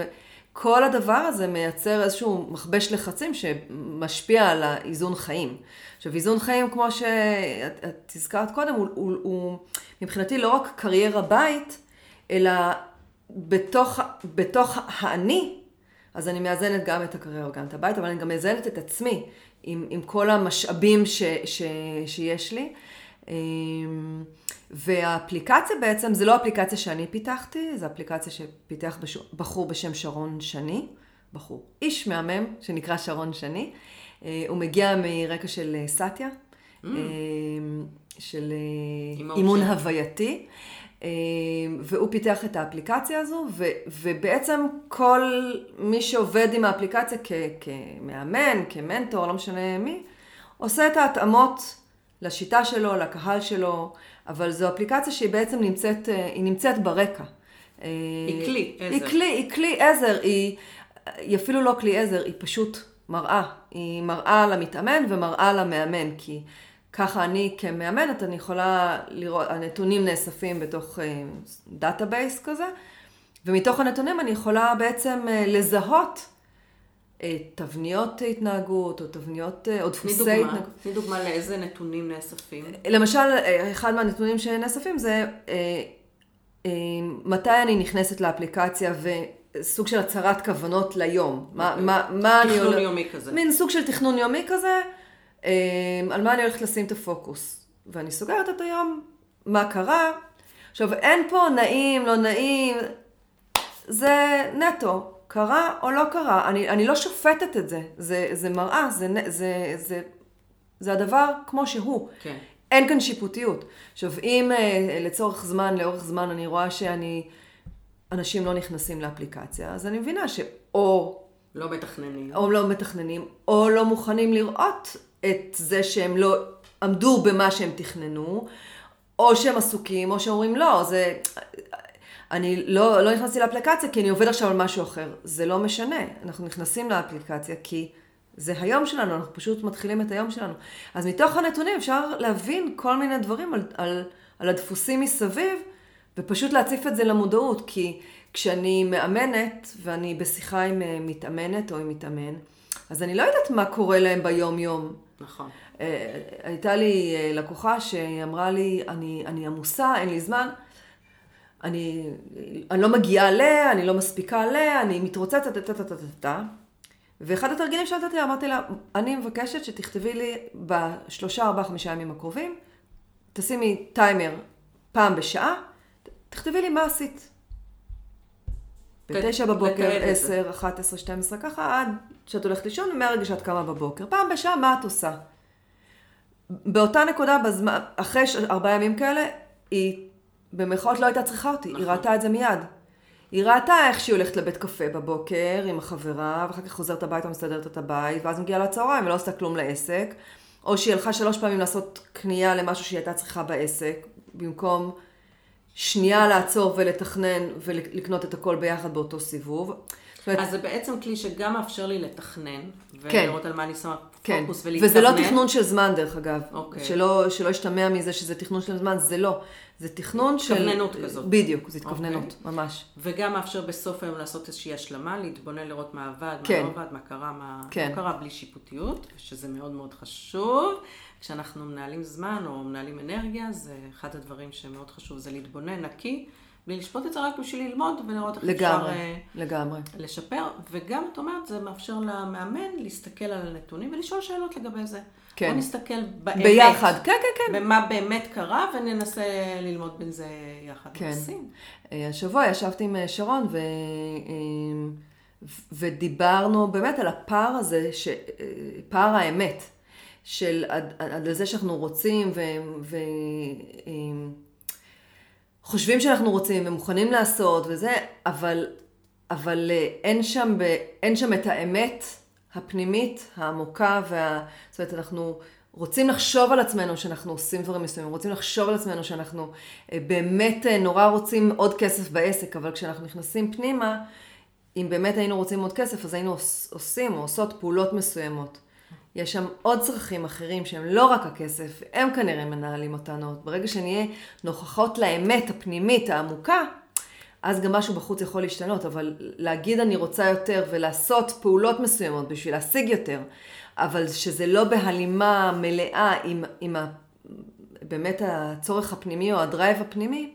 כל הדבר הזה מייצר איזשהו מכבש לחצים שמשפיע על האיזון חיים. עכשיו, איזון חיים, כמו שאת את הזכרת קודם, הוא, הוא, הוא מבחינתי לא רק קריירה בית, אלא בתוך, בתוך האני, אז אני מאזנת גם את הקריירה וגם את הבית, אבל אני גם מאזנת את עצמי עם, עם כל המשאבים ש, ש, שיש לי. אמ, והאפליקציה בעצם, זה לא אפליקציה שאני פיתחתי, זו אפליקציה שפיתח. בחור בשם שרון שני, בחור איש מהמם, שנקרא שרון שני. אה, הוא מגיע מרקע של אה, סאטיה, של אה, אימו אימון של- הווייתי. והוא פיתח את האפליקציה הזו, ו, ובעצם כל מי שעובד עם האפליקציה כ, כמאמן, כמנטור, לא משנה מי, עושה את ההתאמות לשיטה שלו, לקהל שלו, אבל זו אפליקציה שהיא בעצם נמצאת, היא נמצאת ברקע. היא כלי עזר. היא כלי, היא כלי עזר, היא, היא אפילו לא כלי עזר, היא פשוט מראה. היא מראה למתאמן ומראה למאמן, כי ככה אני כמאמנת, אני יכולה לראות, הנתונים נאספים בתוך database כזה, ומתוך הנתונים אני יכולה בעצם אה, לזהות אה, תבניות התנהגות, או תבניות, אה, או דפוסי דוגמה, התנהגות. תני דוגמה לאיזה נתונים נאספים. למשל, אה, אחד מהנתונים שנאספים זה אה, אה, מתי אני נכנסת לאפליקציה וסוג של הצהרת כוונות ליום. מה, מה, מה אני... תכנון הולך- יומי כזה. מין סוג של תכנון יומי כזה, אה, על מה אני הולכת לשים את הפוקוס. ואני סוגרת את היום, מה קרה. עכשיו, אין פה נעים, לא נעים, זה נטו, קרה או לא קרה. אני, אני לא שופטת את זה, זה, זה מראה, זה, זה, זה, זה הדבר כמו שהוא. כן. אין כאן שיפוטיות. עכשיו, אם אה, לצורך זמן, לאורך זמן, אני רואה שאני, אנשים לא נכנסים לאפליקציה, אז אני מבינה שאו לא מתכננים. או לא מתכננים, או לא מוכנים לראות את זה שהם לא עמדו במה שהם תכננו, או שהם עסוקים, או שאומרים לא, זה... אני לא, לא נכנסתי לאפליקציה כי אני עובד עכשיו על משהו אחר. זה לא משנה. אנחנו נכנסים לאפליקציה כי זה היום שלנו, אנחנו פשוט מתחילים את היום שלנו. אז מתוך הנתונים אפשר להבין כל מיני דברים על, על, על הדפוסים מסביב, ופשוט להציף את זה למודעות, כי כשאני מאמנת ואני בשיחה עם אה, מתאמנת או עם מתאמן, אז אני לא יודעת מה קורה להם ביום-יום. נכון. אה, הייתה לי אה, לקוחה שאמרה לי, אני, אני עמוסה, אין לי זמן, אני, אני לא מגיעה ל, אני לא מספיקה ל, אני מתרוצצת, טה טה טה טה טה. ואחד התרגילים שנתתי לה, אמרתי לה, אני מבקשת שתכתבי לי בשלושה, ארבעה, חמישה ימים הקרובים, תשימי טיימר פעם בשעה, תכתבי לי מה עשית. בתשע בבוקר. עשר, אחת עשרה, שתיים עשרה, ככה עד שאת הולכת לישון, ומהרגע שאת קמה בבוקר. פעם בשעה, מה את עושה? באותה נקודה, בזמן, אחרי ארבעה ימים כאלה, היא במירכאות לא הייתה צריכה אותי, נכון. היא ראתה את זה מיד. היא ראתה איך שהיא הולכת לבית קפה בבוקר עם החברה, ואחר כך חוזרת הביתה ומסתדרת את הבית, ואז מגיעה לצהריים ולא עושה כלום לעסק. או שהיא הלכה שלוש פעמים לעשות קנייה למשהו שהיא הייתה צריכה בעסק, במקום שנייה לעצור ולתכנן ולקנות את הכל ביחד באותו סיבוב. אז זה בעצם כלי שגם מאפשר לי לתכנן, כן. ולראות על מה אני שמה כן, פוקוס ולהתכוונן. וזה לא תכנון של זמן דרך אגב. אוקיי. שלא, שלא ישתמע מזה שזה תכנון של זמן, זה לא. זה תכנון של... התכווננות כזאת. בדיוק, זה התכווננות, ממש. וגם מאפשר בסוף היום לעשות איזושהי השלמה, להתבונן, לראות מה עבד, כן. מה לא עבד, מה קרה, מה כן. לא קרה, בלי שיפוטיות, שזה מאוד מאוד חשוב. כשאנחנו מנהלים זמן או מנהלים אנרגיה, זה אחד הדברים שמאוד חשוב, זה להתבונן נקי, בלי לשפוט את זה רק בשביל ללמוד ולראות איך אפשר לגמרי, אה, לגמרי. לשפר, וגם, את אומרת, זה מאפשר למאמן להסתכל על הנתונים ולשאול שאלות לגבי זה. כן. בוא נסתכל באמת. ביחד, כן, כן, כן. במה באמת קרה, וננסה ללמוד בין זה יחד. כן. מקסים. אה, השבוע ישבתי עם אה, שרון ו... ודיברנו באמת על הפער הזה, ש... פער האמת, של עד, לזה שאנחנו רוצים ו... ו... אה, חושבים שאנחנו רוצים ומוכנים לעשות וזה, אבל, אבל אה, אין שם, ב... אין שם את האמת הפנימית, העמוקה, וה... זאת אומרת, אנחנו רוצים לחשוב על עצמנו שאנחנו עושים דברים מסוימים, רוצים לחשוב על עצמנו שאנחנו אה, באמת אה, נורא רוצים עוד כסף בעסק, אבל כשאנחנו נכנסים פנימה, אם באמת היינו רוצים עוד כסף, אז היינו עוש- עושים או עושות פעולות מסוימות. יש שם עוד צרכים אחרים שהם לא רק הכסף, הם כנראה מנהלים אותנו. ברגע שנהיה נוכחות לאמת הפנימית, העמוקה, אז גם משהו בחוץ יכול להשתנות, אבל להגיד אני רוצה יותר ולעשות פעולות מסוימות בשביל להשיג יותר, אבל שזה לא בהלימה מלאה עם, עם ה, באמת הצורך הפנימי או הדרייב הפנימי,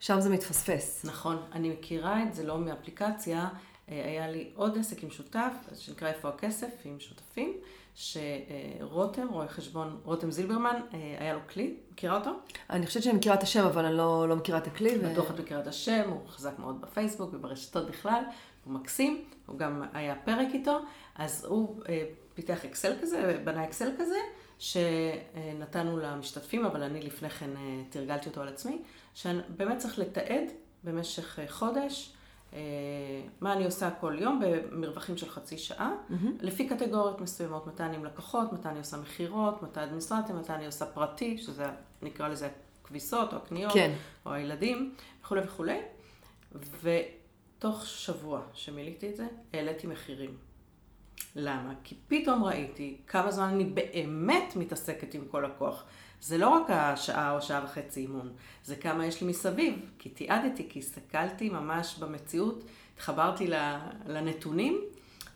שם זה מתפספס. נכון, אני מכירה את זה לא מאפליקציה, אה, היה לי עוד עסק עם שותף, שנקרא איפה הכסף, עם שותפים, שרותם, רואה חשבון, רותם זילברמן, אה, היה לו כלי, מכירה אותו? אני חושבת שאני מכירה את השם, אבל אני לא, לא מכירה את הכלי. ו... בטוח את מכירה את השם, הוא חזק מאוד בפייסבוק וברשתות בכלל, הוא מקסים, הוא גם היה פרק איתו, אז הוא אה, פיתח אקסל כזה, בנה אקסל כזה, שנתנו למשתתפים, אבל אני לפני כן אה, תרגלתי אותו על עצמי, שבאמת צריך לתעד במשך חודש. אה, מה אני עושה כל יום במרווחים של חצי שעה, mm-hmm. לפי קטגוריות מסוימות, מתי אני עם לקוחות, מתי אני עושה מכירות, מתי אדמיניסטרציה, מתי אני עושה פרטי, שזה נקרא לזה כביסות או הקניות, כן. או הילדים, וכולי וכולי. ותוך שבוע שמילאתי את זה, העליתי מחירים. למה? כי פתאום ראיתי כמה זמן אני באמת מתעסקת עם כל הכוח. זה לא רק השעה או שעה וחצי אימון, זה כמה יש לי מסביב. כי תיעדתי, כי הסתכלתי ממש במציאות, התחברתי לנתונים.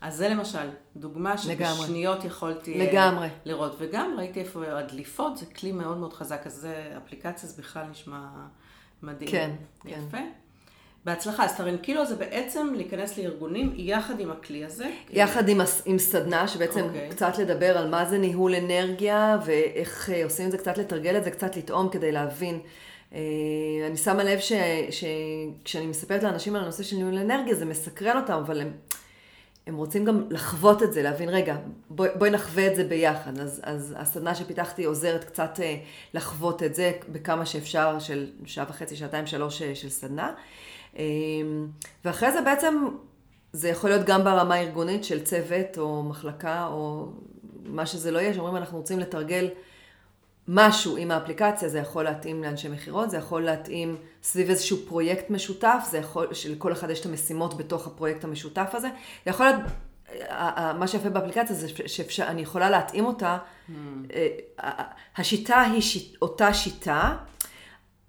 אז זה למשל דוגמה. שבשניות יכולתי לגמרי. לראות. וגם ראיתי איפה הדליפות, זה כלי מאוד מאוד חזק, אז זה אפליקציה, זה בכלל נשמע מדהים. כן, יפה. כן. בהצלחה. אז טרנקילו זה בעצם להיכנס לארגונים יחד עם הכלי הזה. יחד עם, עם סדנה, שבעצם אוקיי. okay. קצת לדבר על מה זה ניהול אנרגיה, ואיך אה, עושים את זה, קצת לתרגל את זה, קצת לטעום כדי להבין. אה, אני שמה לב שכשאני מספרת לאנשים על הנושא של ניהול אנרגיה, זה מסקרן אותם, אבל הם, הם רוצים גם לחוות את זה, להבין, רגע, בואי, בואי נחווה את זה ביחד. אז, אז הסדנה שפיתחתי עוזרת קצת אה, לחוות את זה בכמה שאפשר, של שעה וחצי, שעתיים, שלוש של סדנה. אה, ואחרי זה בעצם זה יכול להיות גם ברמה הארגונית של צוות או מחלקה או מה שזה לא יהיה, שאומרים אנחנו רוצים לתרגל משהו עם האפליקציה, זה יכול להתאים לאנשי מכירות, זה יכול להתאים סביב איזשהו פרויקט משותף, זה יכול, שלכל אחד יש את המשימות בתוך הפרויקט המשותף הזה. זה יכול להיות, ה- ה- מה שיפה באפליקציה זה שאני יכולה להתאים אותה, אה, ה- השיטה היא שיט, אותה שיטה,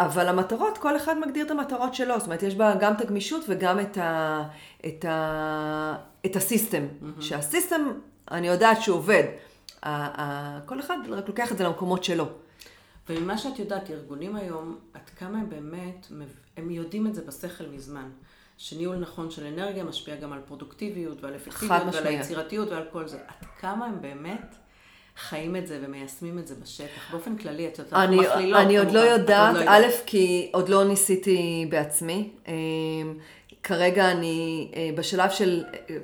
אבל המטרות, כל אחד מגדיר את המטרות שלו, זאת אומרת, יש בה גם את הגמישות וגם את, ה, את, ה, את הסיסטם. Mm-hmm. שהסיסטם, אני יודעת שהוא עובד. ה, ה, כל אחד רק לוקח את זה למקומות שלו. וממה שאת יודעת, ארגונים היום, עד כמה הם באמת, הם יודעים את זה בשכל מזמן. שניהול נכון של אנרגיה משפיע גם על פרודוקטיביות ועל אפקטיביות ועל. היצירתיות ועל כל זה. עד כמה הם באמת חיים את זה ומיישמים את זה בשטח. באופן כללי, את יודעת, אנחנו אני, מכלילות אני עוד לא יודעת, עוד לא א', כי עוד לא ניסיתי בעצמי. אמ, כרגע אני אה, בשלב של, אה,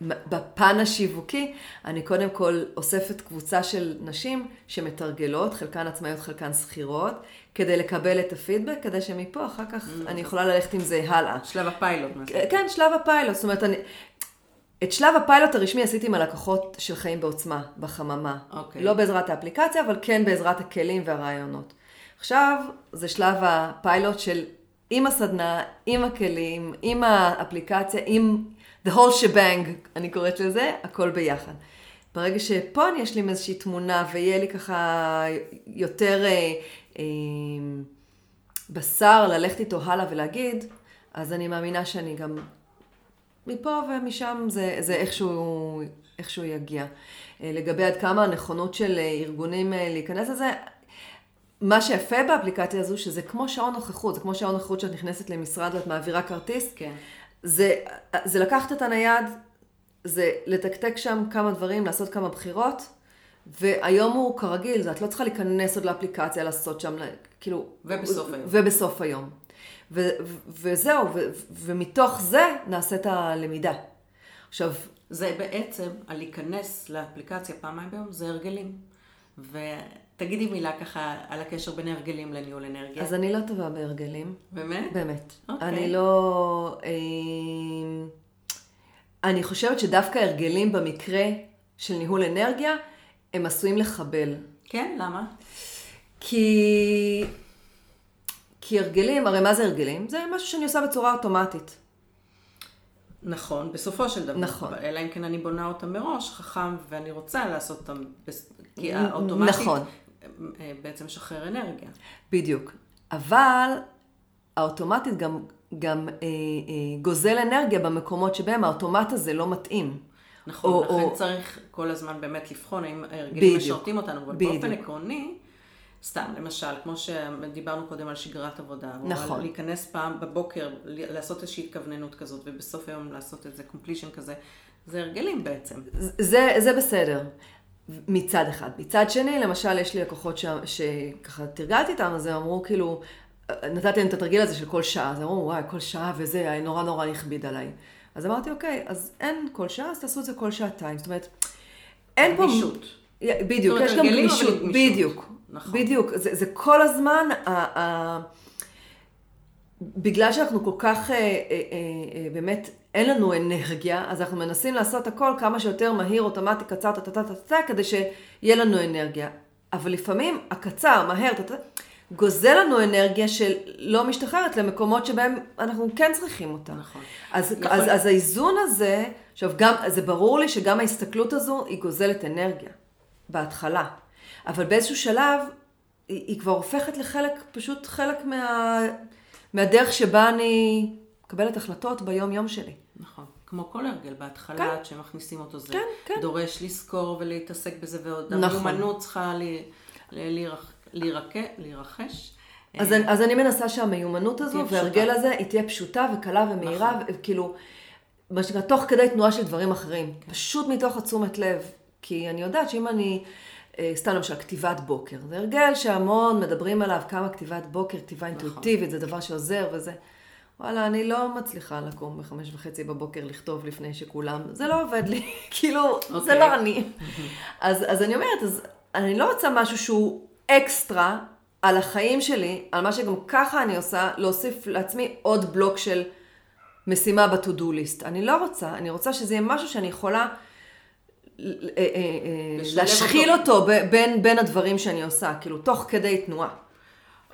בפן השיווקי, אני קודם כל אוספת קבוצה של נשים שמתרגלות, חלקן עצמאיות, חלקן שכירות, כדי לקבל את הפידבק, כדי שמפה אחר כך mm, אני יכולה ללכת עם זה הלאה. שלב הפיילוט. כן, שלב הפיילוט. זאת אומרת, אני... את שלב הפיילוט הרשמי עשיתי עם הלקוחות של חיים בעוצמה, בחממה. אוקיי. לא בעזרת האפליקציה, אבל כן בעזרת הכלים והרעיונות. עכשיו זה שלב הפיילוט של עם הסדנה, עם הכלים, עם האפליקציה, עם the whole shebang, אני קוראת לזה, הכל ביחד. ברגע שפה אני אשלים איזושהי תמונה ויהיה לי ככה יותר אה, אה, בשר ללכת איתו הלאה ולהגיד, אז אני מאמינה שאני גם מפה ומשם זה, זה איכשהו, איכשהו יגיע. אה, לגבי עד כמה הנכונות של אה, ארגונים אה, להיכנס לזה, מה שיפה באפליקציה הזו, שזה כמו שעון נוכחות, זה כמו שעון נוכחות שאת נכנסת למשרד ואת מעבירה כרטיס. כן. זה, זה לקחת את הנייד, זה לתקתק שם כמה דברים, לעשות כמה בחירות, והיום הוא כרגיל, את לא צריכה להיכנס עוד לאפליקציה, לעשות שם, כאילו... ובסוף היום. ובסוף היום. ו, ו, וזהו, ו, ומתוך זה נעשית הלמידה. עכשיו... זה בעצם, על להיכנס לאפליקציה פעמיים ביום, זה הרגלים. ותגידי מילה ככה על הקשר בין הרגלים לניהול אנרגיה. אז אני לא טובה בהרגלים. באמת? באמת. אוקיי. אני לא... אה, אני חושבת שדווקא הרגלים במקרה של ניהול אנרגיה, הם עשויים לחבל. כן? למה? כי... כי הרגלים, הרי מה זה הרגלים? זה משהו שאני עושה בצורה אוטומטית. נכון, בסופו של דבר. נכון. אלא אם כן אני בונה אותם מראש, חכם, ואני רוצה לעשות אותם, כי האוטומטית נכון. אה, בעצם משחרר אנרגיה. בדיוק. אבל האוטומטית גם, גם אה, אה, גוזל אנרגיה במקומות שבהם האוטומט הזה לא מתאים. נכון, או, לכן או... צריך כל הזמן באמת לבחון האם ההרגלים משרתים אותנו, אבל בדיוק. באופן עקרוני, סתם, למשל, כמו שדיברנו קודם על שגרת עבודה, נכון. או להיכנס פעם בבוקר, לעשות איזושהי התכווננות כזאת, ובסוף היום לעשות איזה קומפלישן כזה, זה הרגלים בעצם. זה, זה בסדר. מצד אחד. מצד שני, למשל, יש לי לקוחות ש... שככה תרגלתי איתם, אז הם אמרו כאילו, נתתי להם את התרגיל הזה של כל שעה, אז אמרו, וואי, כל שעה וזה, נורא נורא הכביד עליי. אז אמרתי, אוקיי, אז אין כל שעה, אז תעשו את זה כל שעתיים. זאת אומרת, אין פה... גמישות. בדיוק, יש גם גמישות, בדיוק. נכון. בדיוק, זה, זה כל הזמן, ה, ה, בגלל שאנחנו כל כך, אה, אה, אה, באמת, אין לנו אנרגיה, אז אנחנו מנסים לעשות הכל כמה שיותר מהיר, אוטומטי, קצר, טה-טה-טה-טה, כדי שיהיה לנו אנרגיה. אבל לפעמים הקצר, מהר, טה-טה, גוזל לנו אנרגיה שלא משתחררת למקומות שבהם אנחנו כן צריכים אותה. נכון. אז, נכון. אז, אז האיזון הזה, עכשיו גם, זה ברור לי שגם ההסתכלות הזו היא גוזלת אנרגיה, בהתחלה. אבל באיזשהו שלב, היא, היא כבר הופכת לחלק, פשוט חלק מה, מהדרך שבה אני מקבלת החלטות ביום-יום שלי. נכון. כמו כל הרגל, בהתחלה, כן. עד שמכניסים אותו, זה כן, כן. דורש לזכור ולהתעסק בזה, ועוד נכון. המיומנות צריכה ל... להירכש. אז, אני, אז אני מנסה שהמיומנות הזו וההרגל הזה היא תהיה פשוטה וקלה ומהירה, נכון. וכאילו, מה שנקרא, תוך כדי תנועה של דברים אחרים. כן. פשוט מתוך התשומת לב. כי אני יודעת שאם אני, סתם למשל, כתיבת בוקר, זה הרגל שהמון מדברים עליו, כמה כתיבת בוקר, כתיבה נכון. אינטואיטיבית, זה דבר שעוזר וזה. וואלה, אני לא מצליחה לקום בחמש וחצי בבוקר לכתוב לפני שכולם, זה לא עובד לי, כאילו, okay. זה אוקיי. לא אני. אז, אז אני אומרת, אז אני לא רוצה משהו שהוא אקסטרה על החיים שלי, על מה שגם ככה אני עושה, להוסיף לעצמי עוד בלוק של משימה ב-to-do list. אני לא רוצה, אני רוצה שזה יהיה משהו שאני יכולה אה, אה, אה, להשחיל אותו, אותו בין, בין הדברים שאני עושה, כאילו, תוך כדי תנועה.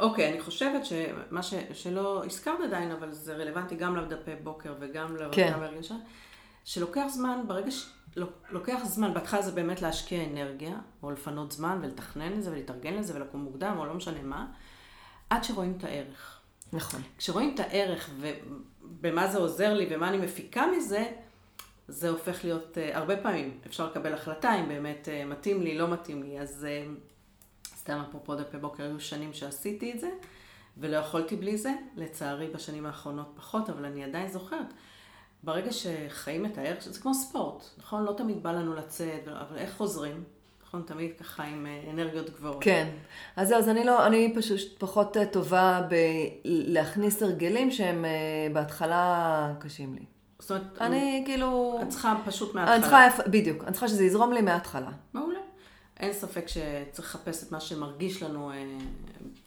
אוקיי, okay, אני חושבת שמה ש, שלא הזכרת עדיין, אבל זה רלוונטי גם לדפי בוקר וגם כן. להרגשה, שלוקח זמן, ברגע ש... לוקח זמן, בהתחלה זה באמת להשקיע אנרגיה, או לפנות זמן ולתכנן את זה ולהתארגן לזה ולקום מוקדם, או לא משנה מה, עד שרואים את הערך. נכון. כשרואים את הערך ובמה זה עוזר לי ומה אני מפיקה מזה, זה הופך להיות, uh, הרבה פעמים אפשר לקבל החלטה אם באמת uh, מתאים לי, לא מתאים לי. אז uh, סתם אפרופו דפי בוקר, היו שנים שעשיתי את זה, ולא יכולתי בלי זה. לצערי בשנים האחרונות פחות, אבל אני עדיין זוכרת. ברגע שחיים את הערך, זה כמו ספורט, נכון? לא תמיד בא לנו לצאת, אבל איך חוזרים? נכון? תמיד ככה עם אנרגיות גבוהות. כן. אז זהו, אז אני לא, אני פשוט פחות טובה בלהכניס הרגלים שהם בהתחלה קשים לי. זאת אומרת, אני כאילו... את צריכה פשוט אני מההתחלה. צריכה, בדיוק, אני צריכה שזה יזרום לי מההתחלה. מעולה. אין ספק שצריך לחפש את מה שמרגיש לנו, אה,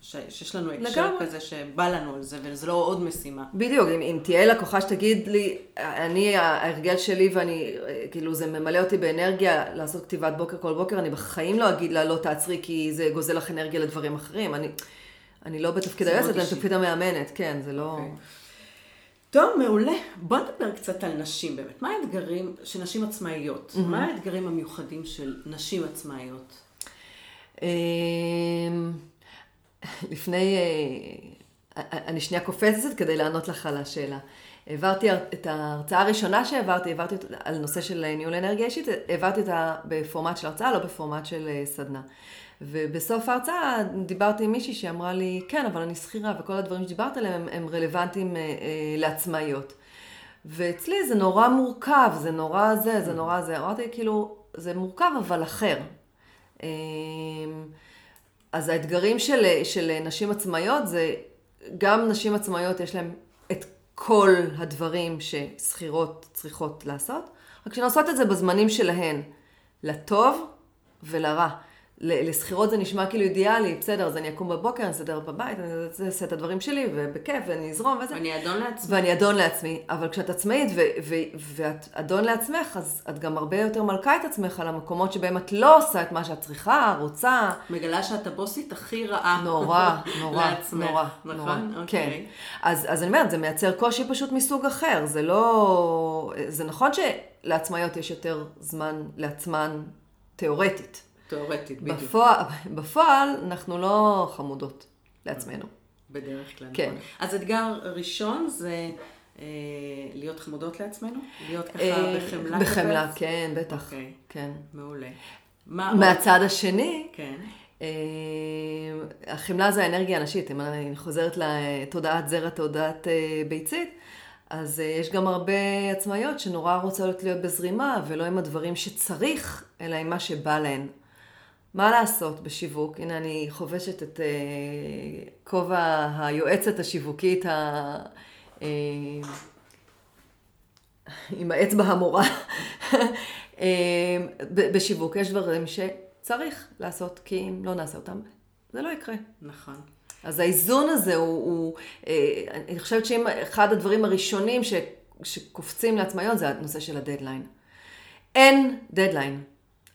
ש- שיש לנו הקשר. כזה שבא לנו על זה, וזה לא עוד משימה. בדיוק, אם, אם תהיה לקוחה שתגיד לי, אני, ההרגל שלי ואני, אה, כאילו זה ממלא אותי באנרגיה לעשות כתיבת בוקר כל בוקר, אני בחיים לא אגיד לה לא תעצרי כי זה גוזל לך אנרגיה לדברים אחרים. אני, אני לא בתפקיד היועצת, אני. בתפקיד המאמנת, כן, זה לא... אוקיי. טוב, מעולה. בוא נדבר קצת על נשים באמת. מה האתגרים של נשים עצמאיות? מה האתגרים המיוחדים של נשים עצמאיות? אמ, לפני, אה, אני שנייה קופצת כדי לענות לך על השאלה. העברתי את ההרצאה הראשונה שהעברתי, העברתי אותה על נושא של ניהול אנרגיה אישית, העברתי אותה בפורמט של הרצאה, לא בפורמט של אה, סדנה. ובסוף ההרצאה דיברתי עם מישהי שאמרה לי, כן, אבל אני שכירה, וכל הדברים שדיברת עליהם הם, הם רלוונטיים אה, אה, לעצמאיות. ואצלי זה נורא מורכב, זה נורא זה, זה נורא זה. אמרתי, כאילו, זה מורכב, אבל אחר. אמ, אז האתגרים של, של נשים עצמאיות זה, גם נשים עצמאיות יש להן את כל הדברים ששכירות צריכות לעשות, רק שהן עושות את זה בזמנים שלהן, לטוב ולרע. לשכירות זה נשמע כאילו אידיאלי, בסדר, אז אני אקום בבוקר, אני אסדר בבית, אני אעשה את הדברים שלי, ובכיף, ואני אזרום וזה. אני אדון לעצמי. ואני אדון לעצמי, אבל כשאת עצמאית ו- ו- ואת אדון לעצמך, אז את גם הרבה יותר מלכה את עצמך על המקומות שבהם את לא עושה את מה שאת צריכה, רוצה. מגלה שאת הבוסית הכי רעה. נורא, נורא, לעצמך, נורא, נכון? נורא. אוקיי. כן. אז, אז אני אומרת, זה מייצר קושי פשוט מסוג אחר. זה לא... זה נכון שלעצמאיות יש יותר זמן לעצמן תיאורטית. תיאורטית, בדיוק. בפועל, בפועל אנחנו לא חמודות לעצמנו. בדרך כלל. כן. נכון. אז אתגר ראשון זה אה, להיות חמודות לעצמנו? להיות ככה אה, בחמלה? בחמלה? כן, בטח. אוקיי. כן. מעולה. מה עוד? מהצד השני, כן. אה, החמלה זה האנרגיה הנשית, אם אני חוזרת לתודעת זרע, תודעת אה, ביצית, אז יש גם הרבה עצמאיות שנורא רוצות להיות בזרימה, ולא עם הדברים שצריך, אלא עם מה שבא להן. מה לעשות בשיווק? הנה אני חובשת את אה, כובע היועצת השיווקית ה... אה, עם האצבע המורה. אה, בשיווק יש דברים שצריך לעשות, כי אם לא נעשה אותם, זה לא יקרה. נכון. אז האיזון הזה הוא, הוא אני חושבת שאם אחד הדברים הראשונים ש, שקופצים לעצמאיות זה הנושא של הדדליין. אין דדליין.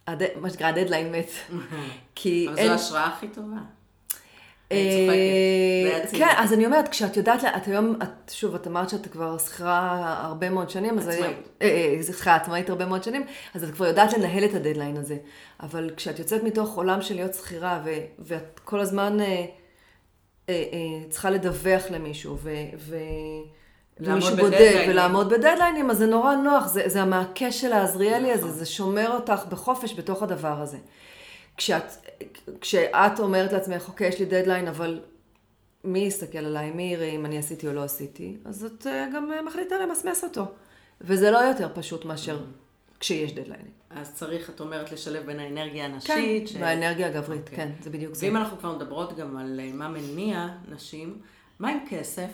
הד, מה שנקרא הדדליין מת. כי אבל אין... זו ההשראה הכי טובה. אה. כן, אז אני אומרת, כשאת יודעת, את היום, את, שוב, את אמרת שאת כבר שכירה הרבה מאוד שנים, אז... עצמאית. אה, אה, סליחה, עצמאית הרבה מאוד שנים, אז את כבר יודעת לנהל את הדדליין הזה. אבל כשאת יוצאת מתוך עולם של להיות שכירה, ואת כל הזמן אה, אה, אה, צריכה לדווח למישהו, ו... ו- לעמוד ומישהו בודק, בדדליינים. ולעמוד בדדליינים, אז זה נורא נוח, זה, זה המעקה של העזריאלי הזה, זה שומר אותך בחופש בתוך הדבר הזה. כשאת, כשאת אומרת לעצמך, אוקיי, יש לי דדליין, אבל מי יסתכל עליי, מי יראה אם אני עשיתי או לא עשיתי, אז את אה, גם אה, מחליטה למסמס אותו. וזה לא יותר פשוט מאשר כשיש דדליינים. אז צריך, את אומרת, לשלב בין האנרגיה כן, הנשית. ש- והאנרגיה הגברית, אוקיי. כן, זה בדיוק זה. ואם אנחנו כבר מדברות גם על אה, מה מניע נשים, מה עם כסף?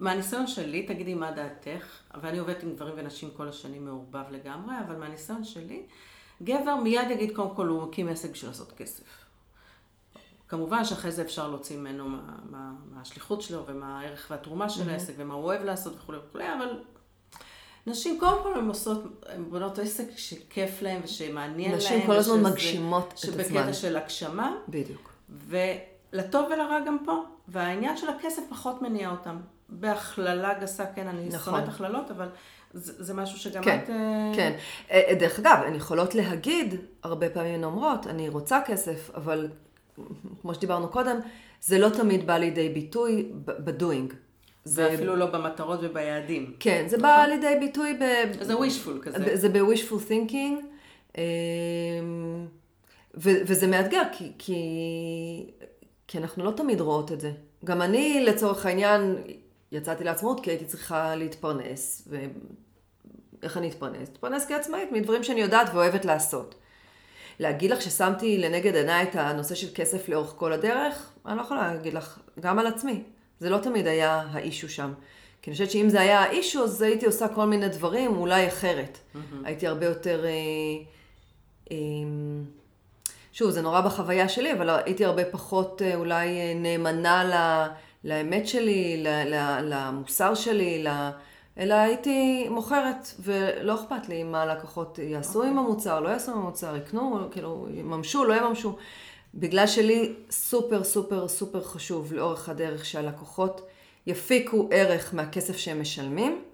מהניסיון שלי, תגידי מה דעתך, ואני עובדת עם גברים ונשים כל השנים מעורבב לגמרי, אבל מהניסיון שלי, גבר מיד יגיד קודם כל הוא מקים עסק בשביל לעשות כסף. כמובן שאחרי זה אפשר להוציא ממנו מה, מה, מה השליחות שלו ומה הערך והתרומה של העסק ומה הוא אוהב לעשות וכולי וכולי, אבל נשים קודם כל הן עושות, הן בונות עסק שכיף להן ושמעניין להן. נשים כל הזמן מגשימות את שבקטע עצמן. של הגשמה, בדיוק. ולטוב ולרע גם פה. והעניין של הכסף פחות מניע אותם. בהכללה גסה, כן, אני נכון. שונאת הכללות, אבל זה, זה משהו שגם כן, את... אה, כן. אה, דרך אגב, הן יכולות להגיד, הרבה פעמים הן אומרות, אני רוצה כסף, אבל כמו שדיברנו קודם, זה לא תמיד בא לידי ביטוי בדואינג. זה אפילו לא במטרות וביעדים. כן, זה בא לידי ביטוי ב... זה wishful כזה. זה ב-wishful thinking, אמ, ו- וזה מאתגר, כי, כי, כי אנחנו לא תמיד רואות את זה. גם אני, לצורך העניין, יצאתי לעצמאות כי הייתי צריכה להתפרנס. ואיך אני אתפרנס? אתפרנס כעצמאית מדברים שאני יודעת ואוהבת לעשות. להגיד לך ששמתי לנגד עיניי את הנושא של כסף לאורך כל הדרך, אני לא יכולה להגיד לך, גם על עצמי. זה לא תמיד היה האישו שם. כי אני חושבת שאם זה היה האישו, אז הייתי עושה כל מיני דברים, אולי אחרת. Mm-hmm. הייתי הרבה יותר... אה, אה, שוב, זה נורא בחוויה שלי, אבל הייתי הרבה פחות אה, אולי אה, נאמנה ל, לאמת שלי, למוסר שלי, אלא הייתי מוכרת, ולא אכפת לי מה הלקוחות יעשו okay. עם אוקיי. המוצר, לא יעשו עם המוצר, יקנו, כאילו, יממשו, לא יממשו. בגלל שלי סופר סופר סופר חשוב לאורך הדרך שהלקוחות יפיקו ערך מהכסף שהם משלמים,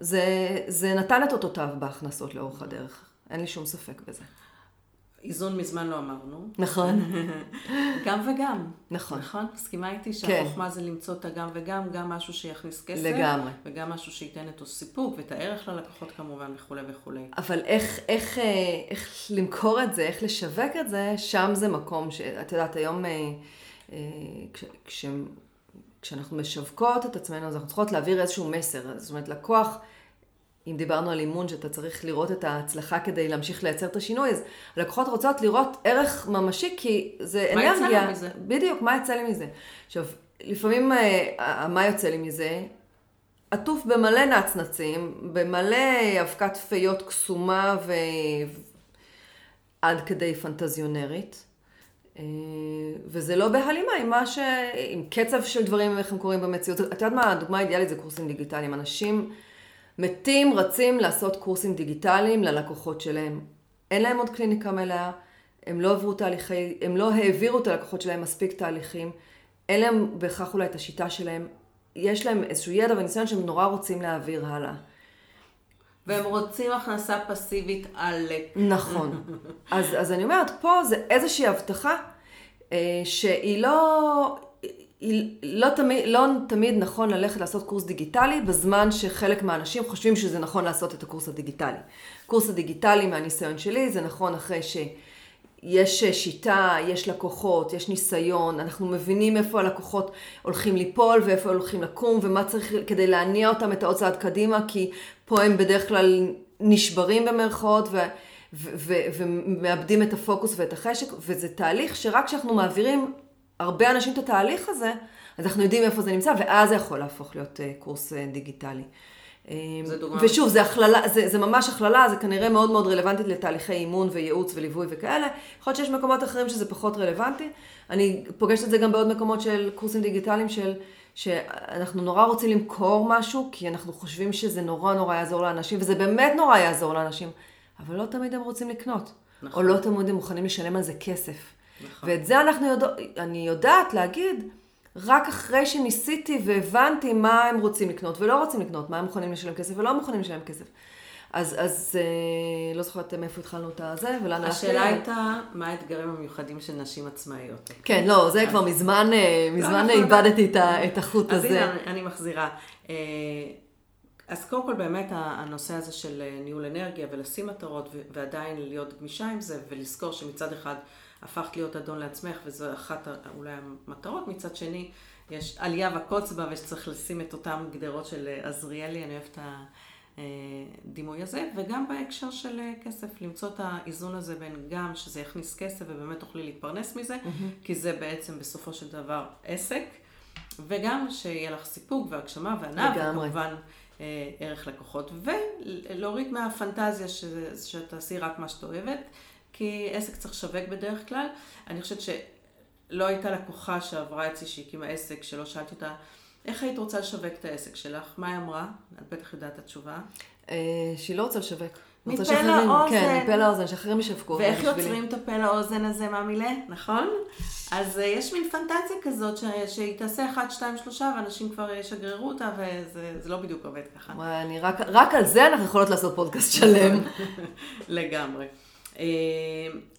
זה, זה נתן את אותותיו בהכנסות לאורך הדרך. אין לי שום ספק בזה. איזון מזמן לא אמרנו. נכון. גם וגם. נכון. נכון? מסכימה איתי שהחוכמה כן. זה למצוא את הגם וגם, גם משהו שיכניס כסף. לגמרי. וגם משהו שייתן את הסיפוק ואת הערך ללקוחות כמובן וכולי וכולי. אבל איך, איך, אה, איך למכור את זה, איך לשווק את זה, שם זה מקום שאת יודעת, היום אה, אה, כש, כש, כשאנחנו משווקות את עצמנו, אז אנחנו צריכות להעביר איזשהו מסר. זאת אומרת, לקוח... אם דיברנו על אימון, שאתה צריך לראות את ההצלחה כדי להמשיך לייצר את השינוי, אז לקוחות רוצות לראות ערך ממשי, כי זה מה אנרגיה. מה יצא לי מזה? בדיוק, מה יצא לי מזה. עכשיו, לפעמים, אה, מה יוצא לי מזה? עטוף במלא נצנצים, במלא אבקת פיות קסומה ועד כדי פנטזיונרית. אה, וזה לא בהלימה עם מה ש... עם קצב של דברים, איך הם קורים במציאות. את יודעת מה, הדוגמה האידיאלית זה קורסים דיגיטליים. אנשים... מתים רצים לעשות קורסים דיגיטליים ללקוחות שלהם. אין להם עוד קליניקה מלאה, הם לא עברו תהליכי, הם לא העבירו את הלקוחות שלהם מספיק תהליכים, אין להם בהכרח אולי את השיטה שלהם, יש להם איזשהו ידע וניסיון שהם נורא רוצים להעביר הלאה. והם רוצים הכנסה פסיבית עלק. נכון. אז, אז אני אומרת, פה זה איזושהי הבטחה אה, שהיא לא, לא תמיד, לא תמיד נכון ללכת לעשות קורס דיגיטלי בזמן שחלק מהאנשים חושבים שזה נכון לעשות את הקורס הדיגיטלי. קורס הדיגיטלי מהניסיון שלי זה נכון אחרי שיש שיטה, יש לקוחות, יש ניסיון, אנחנו מבינים איפה הלקוחות הולכים ליפול ואיפה הולכים לקום ומה צריך כדי להניע אותם את העוד צעד קדימה כי פה הם בדרך כלל נשברים במרכאות ו... ומאבדים את הפוקוס ואת החשק, וזה תהליך שרק כשאנחנו מעבירים הרבה אנשים את התהליך הזה, אז אנחנו יודעים איפה זה נמצא, ואז זה יכול להפוך להיות uh, קורס uh, דיגיטלי. אמ, זה דוגמה. ושוב, זה הכללה, זה, זה ממש הכללה, זה כנראה מאוד מאוד רלוונטית לתהליכי אימון וייעוץ וליווי וכאלה. יכול להיות שיש מקומות אחרים שזה פחות רלוונטי. אני פוגשת את זה גם בעוד מקומות של קורסים דיגיטליים של... שאנחנו נורא רוצים למכור משהו, כי אנחנו חושבים שזה נורא נורא יעזור לאנשים, וזה באמת נורא יעזור לאנשים, אבל לא תמיד הם רוצים לקנות. נכון. או לא תמיד הם מוכנים לשלם על זה כסף. נכון. ואת זה אנחנו יודע, אני יודעת להגיד רק אחרי שניסיתי והבנתי מה הם רוצים לקנות ולא רוצים לקנות, מה הם מוכנים לשלם כסף ולא מוכנים לשלם כסף. אז, אז אה, לא זוכרת מאיפה התחלנו את הזה ולאן הלכתי. השאלה הייתה, מה האתגרים המיוחדים של נשים עצמאיות? כן, לא, זה אז... כבר מזמן, אה, לא, מזמן לא, איבדתי את, את החוט אז הזה. אז הנה, אני מחזירה. אה, אז קודם כל באמת הנושא הזה של ניהול אנרגיה ולשים מטרות ועדיין להיות גמישה עם זה ולזכור שמצד אחד הפכת להיות אדון לעצמך, וזו אחת אולי המטרות. מצד שני, יש עלייה וקוץ בה, ושצריך לשים את אותן גדרות של אה, עזריאלי, אני אוהבת את הדימוי הזה, וגם בהקשר של אה, כסף, למצוא את האיזון הזה בין גם שזה יכניס כסף ובאמת תוכלי להתפרנס מזה, mm-hmm. כי זה בעצם בסופו של דבר עסק, וגם שיהיה לך סיפוק והגשמה והנאה, וכמובן אה, ערך לקוחות, ולהוריד מהפנטזיה שתעשי רק מה שאת אוהבת. כי עסק צריך לשווק בדרך כלל. אני חושבת שלא הייתה לקוחה שעברה אצלי שהקימה עסק, שלא שאלתי אותה, איך היית רוצה לשווק את העסק שלך? מה היא אמרה? את בטח יודעת את התשובה. אה, שהיא לא רוצה לשווק. מפה לאוזן. כן, מפה לאוזן, שאחרים ישווקו. ואיך יוצרים את הפה לאוזן הזה מהמילה, נכון? אז אה, יש מין פנטזיה כזאת שהיא תעשה 1, 2, 3 ואנשים כבר ישגררו אותה וזה לא בדיוק עובד ככה. רק, רק על זה אנחנו יכולות לעשות פודקאסט שלם. לגמרי. אה,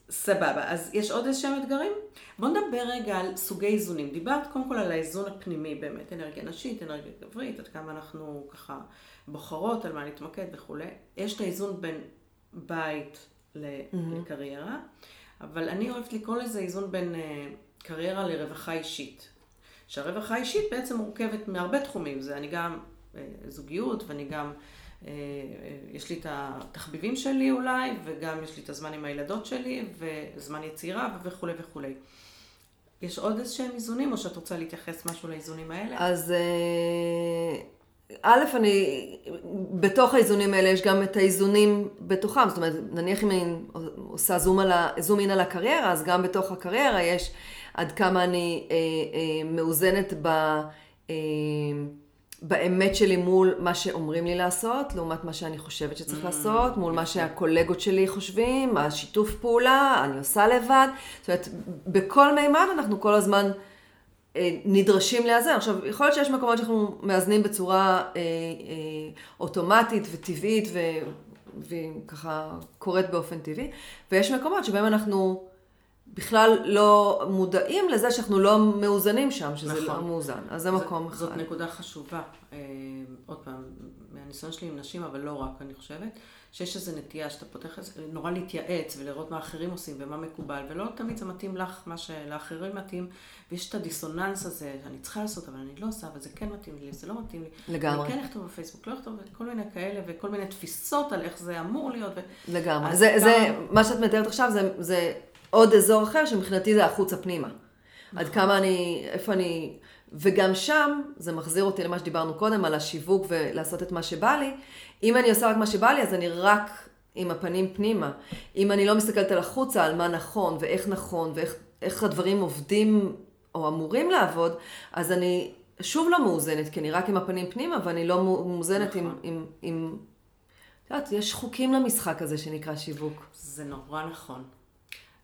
סבבה, אז יש עוד איזה שהם אתגרים? בואו נדבר רגע על סוגי איזונים. דיברת קודם כל על האיזון הפנימי באמת, אנרגיה נשית, אנרגיה גברית, עד כמה אנחנו ככה בוחרות על מה להתמקד וכולי. יש את האיזון בין בית לקריירה, אבל אני אוהבת לקרוא לזה איזון בין אה, קריירה לרווחה אישית. שהרווחה האישית בעצם מורכבת מהרבה תחומים, זה אני גם אה, זוגיות ואני גם יש לי את התחביבים שלי אולי, וגם יש לי את הזמן עם הילדות שלי, וזמן יצירה וכולי וכולי. יש עוד איזה שהם איזונים, או שאת רוצה להתייחס משהו לאיזונים האלה? אז אה, א', אני, בתוך האיזונים האלה יש גם את האיזונים בתוכם, זאת אומרת, נניח אם אני עושה זום, על ה, זום אין על הקריירה, אז גם בתוך הקריירה יש עד כמה אני אה, אה, מאוזנת ב... אה, באמת שלי מול מה שאומרים לי לעשות, לעומת מה שאני חושבת שצריך mm, לעשות, מול מה שהקולגות שלי חושבים, השיתוף פעולה, אני עושה לבד. זאת אומרת, בכל מימד אנחנו כל הזמן אה, נדרשים לאזן. עכשיו, יכול להיות שיש מקומות שאנחנו מאזנים בצורה אה, אה, אוטומטית וטבעית, ו, וככה קורית באופן טבעי, ויש מקומות שבהם אנחנו... בכלל לא מודעים לזה שאנחנו לא מאוזנים שם, שזה לא נכון. לא מאוזן. אז זה מקום אחד. זאת נקודה חשובה. אה, עוד פעם, מהניסיון שלי עם נשים, אבל לא רק, אני חושבת, שיש איזו נטייה שאתה פותח, נורא להתייעץ ולראות מה אחרים עושים ומה מקובל, ולא תמיד זה מתאים לך, מה שלאחרים מתאים, ויש את הדיסוננס הזה, אני צריכה לעשות, אבל אני לא עושה, אבל זה כן מתאים לי, זה לא מתאים לי. לגמרי. אני כן אכתוב בפייסבוק, לא אכתוב, כל מיני כאלה, וכל מיני תפיסות על איך זה אמור להיות. ו... לגמרי. זה, גם... זה, מה שאת מתארת עכשיו, זה... זה... עוד אזור אחר שמבחינתי זה החוצה פנימה. נכון. עד כמה אני, איפה אני, וגם שם, זה מחזיר אותי למה שדיברנו קודם, על השיווק ולעשות את מה שבא לי. אם אני עושה רק מה שבא לי, אז אני רק עם הפנים פנימה. אם אני לא מסתכלת על החוצה, על מה נכון, ואיך נכון, ואיך הדברים עובדים או אמורים לעבוד, אז אני שוב לא מאוזנת, כי אני רק עם הפנים פנימה, ואני לא מאוזנת נכון. עם... עם, עם את יודעת, יש חוקים למשחק הזה שנקרא שיווק. זה נורא נכון.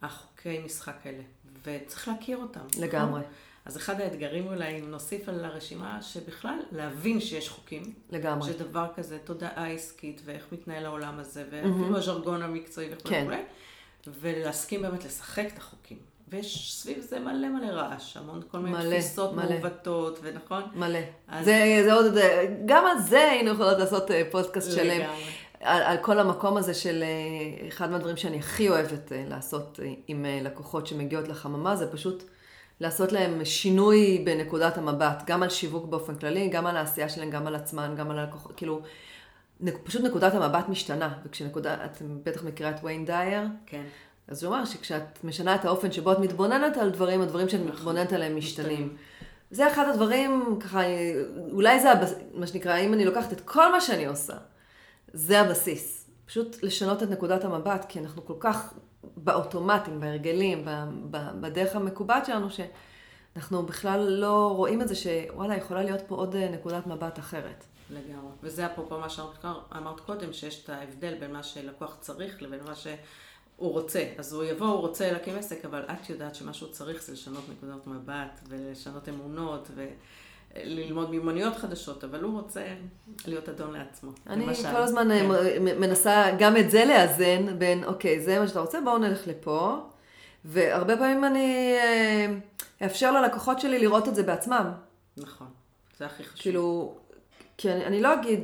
החוקי משחק האלה, וצריך להכיר אותם. נכון? לגמרי. אז אחד האתגרים אולי, אם נוסיף על הרשימה, שבכלל להבין שיש חוקים. לגמרי. שדבר כזה, תודעה עסקית, ואיך מתנהל העולם הזה, ואפילו mm-hmm. הז'רגון המקצועי וכו' כן. וכו', ולהסכים באמת לשחק את החוקים. ויש סביב זה מלא מלא רעש, המון כל מיני מלא, תפיסות מלא. מעוותות, ונכון? מלא. אז... זה, זה עוד, גם על זה היינו יכולות לעשות אה, פודקאסט שלם. על, על כל המקום הזה של אה, אחד מהדברים שאני הכי אוהבת אה, לעשות אה, עם לקוחות שמגיעות לחממה, זה פשוט לעשות להם שינוי בנקודת המבט, גם על שיווק באופן כללי, גם על העשייה שלהם, גם על עצמם, גם על הלקוחות, כאילו, פשוט נקודת המבט משתנה, וכשנקודה, את בטח מכירה את ויין דייר, כן. אז הוא אמר שכשאת משנה את האופן שבו את מתבוננת על דברים, הדברים שאת נכון. מתבוננת עליהם משתנים. זה אחד הדברים, ככה, אולי זה מה שנקרא, אם אני לוקחת את כל מה שאני עושה, זה הבסיס. פשוט לשנות את נקודת המבט, כי אנחנו כל כך באוטומטים, בהרגלים, בדרך המקובעת שלנו, שאנחנו בכלל לא רואים את זה שוואלה, יכולה להיות פה עוד נקודת מבט אחרת. לגמרי. וזה אפרופו מה שאמרת קודם, שיש את ההבדל בין מה שלקוח צריך לבין מה שהוא רוצה. אז הוא יבוא, הוא רוצה להקים עסק, אבל את יודעת שמה שהוא צריך זה לשנות נקודות מבט ולשנות אמונות. ו... ללמוד מיומנויות חדשות, אבל הוא רוצה להיות אדון לעצמו. אני למשל. כל הזמן כן. מנסה גם את זה לאזן בין, אוקיי, זה מה שאתה רוצה, בואו נלך לפה. והרבה פעמים אני אה, אאפשר ללקוחות שלי לראות את זה בעצמם. נכון, זה הכי חשוב. כאילו, כי אני, אני לא אגיד,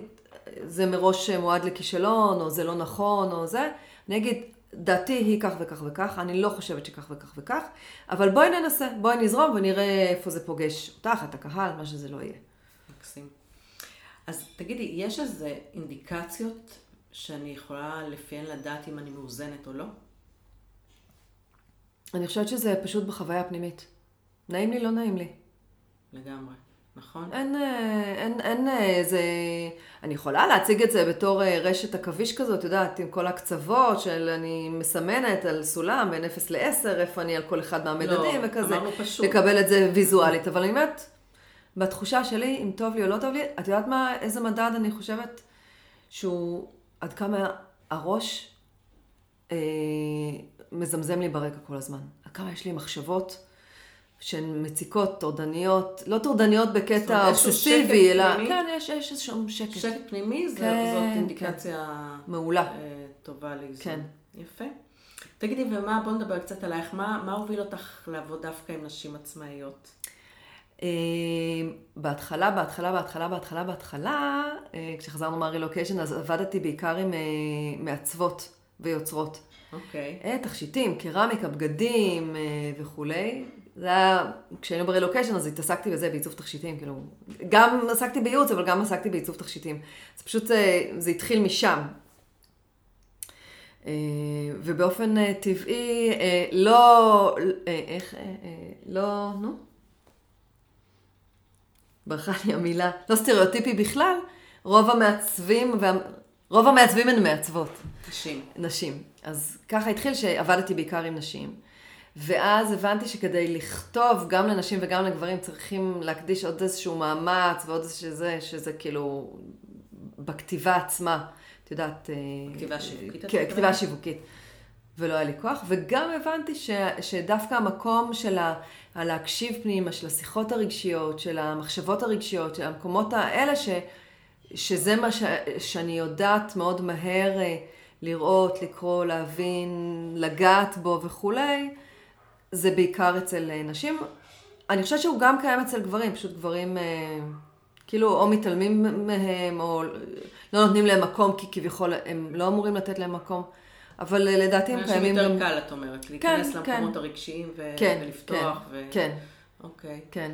זה מראש מועד לכישלון, או זה לא נכון, או זה, אני אגיד, דעתי היא כך וכך וכך, אני לא חושבת שכך וכך וכך, אבל בואי ננסה, בואי נזרום ונראה איפה זה פוגש אותך, את הקהל, מה שזה לא יהיה. מקסים. אז תגידי, יש איזה אינדיקציות שאני יכולה לפיהן לדעת אם אני מאוזנת או לא? אני חושבת שזה פשוט בחוויה הפנימית. נעים לי, לא נעים לי. לגמרי. נכון. אין, אה, אין, אין איזה... אני יכולה להציג את זה בתור אה, רשת עכביש כזאת, יודעת, עם כל הקצוות של אני מסמנת על סולם בין 0 ל-10, איפה אני על כל אחד מהמדדים לא, וכזה. אמרנו פשוט. לקבל את זה ויזואלית. אבל אני אומרת, בתחושה שלי, אם טוב לי או לא טוב לי, את יודעת מה, איזה מדד אני חושבת שהוא עד כמה הראש אה, מזמזם לי ברקע כל הזמן. עד כמה יש לי מחשבות. שהן מציקות, טורדניות, לא טורדניות בקטע אובססיבי, אלא פנימי. כן, יש, יש איזשהו שקט. שקט פנימי, כן, זאת אינדיקציה כן. מעולה. אה, טובה לאיזון. כן. יפה. תגידי, ומה, בוא נדבר קצת עלייך, מה, מה הוביל אותך לעבוד דווקא עם נשים עצמאיות? אה, בהתחלה, בהתחלה, בהתחלה, בהתחלה, בהתחלה, אה, כשחזרנו מהרילוקיישן, אז עבדתי בעיקר עם מעצבות ויוצרות. אוקיי. אה, תכשיטים, קרמיקה, בגדים וכולי. זה היה, כשהיינו ברילוקיישן אז התעסקתי בזה, בעיצוב תכשיטים, כאילו, גם עסקתי בייעוץ, אבל גם עסקתי בעיצוב תכשיטים. זה פשוט, אה, זה התחיל משם. אה, ובאופן אה, טבעי, לא, איך, לא, נו? ברכה לי המילה, לא סטריאוטיפי בכלל, רוב המעצבים, וה... רוב המעצבים הן מעצבות. נשים. נשים. אז ככה התחיל שעבדתי בעיקר עם נשים. ואז הבנתי שכדי לכתוב גם לנשים וגם לגברים צריכים להקדיש עוד איזשהו מאמץ ועוד איזשהו זה, שזה כאילו בכתיבה עצמה, את יודעת... אה, כתיבה שיווקית, כן? כתיבה שיווקית. ולא היה לי כוח, וגם הבנתי ש, שדווקא המקום של ה, הלהקשיב פנימה, של השיחות הרגשיות, של המחשבות הרגשיות, של המקומות האלה, ש, שזה מה ש, שאני יודעת מאוד מהר אה, לראות, לקרוא, להבין, לגעת בו וכולי, זה בעיקר אצל אה, נשים. אני חושבת שהוא גם קיים אצל גברים, פשוט גברים אה, כאילו או מתעלמים מהם, או לא נותנים להם מקום, כי כביכול הם לא אמורים לתת להם מקום. אבל אה, לדעתי הם קיימים יותר גם... קל, את אומרת, להיכנס כן, למקומות כן. הרגשיים ו- כן, ולפתוח. כן, ו... כן, אוקיי. כן.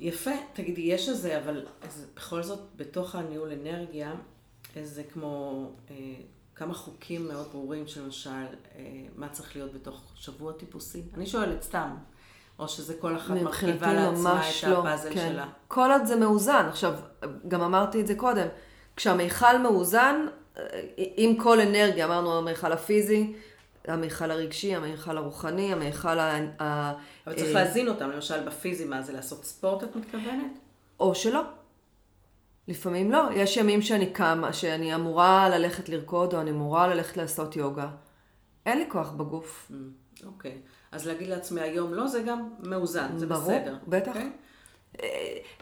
יפה, תגידי, יש איזה, אבל אז בכל זאת, בתוך הניהול אנרגיה, איזה כמו אה, כמה חוקים מאוד ברורים, שלמשל, אה, מה צריך להיות בתוך שבוע טיפוסי? אני שואלת סתם, או שזה כל אחת מרכיבה לעצמה את לא, הפאזל כן. שלה. כל עוד זה מאוזן. עכשיו, גם אמרתי את זה קודם, כשהמיכל מאוזן, אה, עם כל אנרגיה, אמרנו המיכל הפיזי, המיכל הרגשי, המיכל הרוחני, המיכל ה... אבל צריך אה, להזין אותם, למשל בפיזי, מה זה, לעשות ספורט, את מתכוונת? או שלא. לפעמים לא. יש ימים שאני קמה, שאני אמורה ללכת לרקוד, או אני אמורה ללכת לעשות יוגה. אין לי כוח בגוף. Mm, אוקיי. אז להגיד לעצמי היום לא, זה גם מאוזן, זה ברור, בסדר. בטח. אוקיי?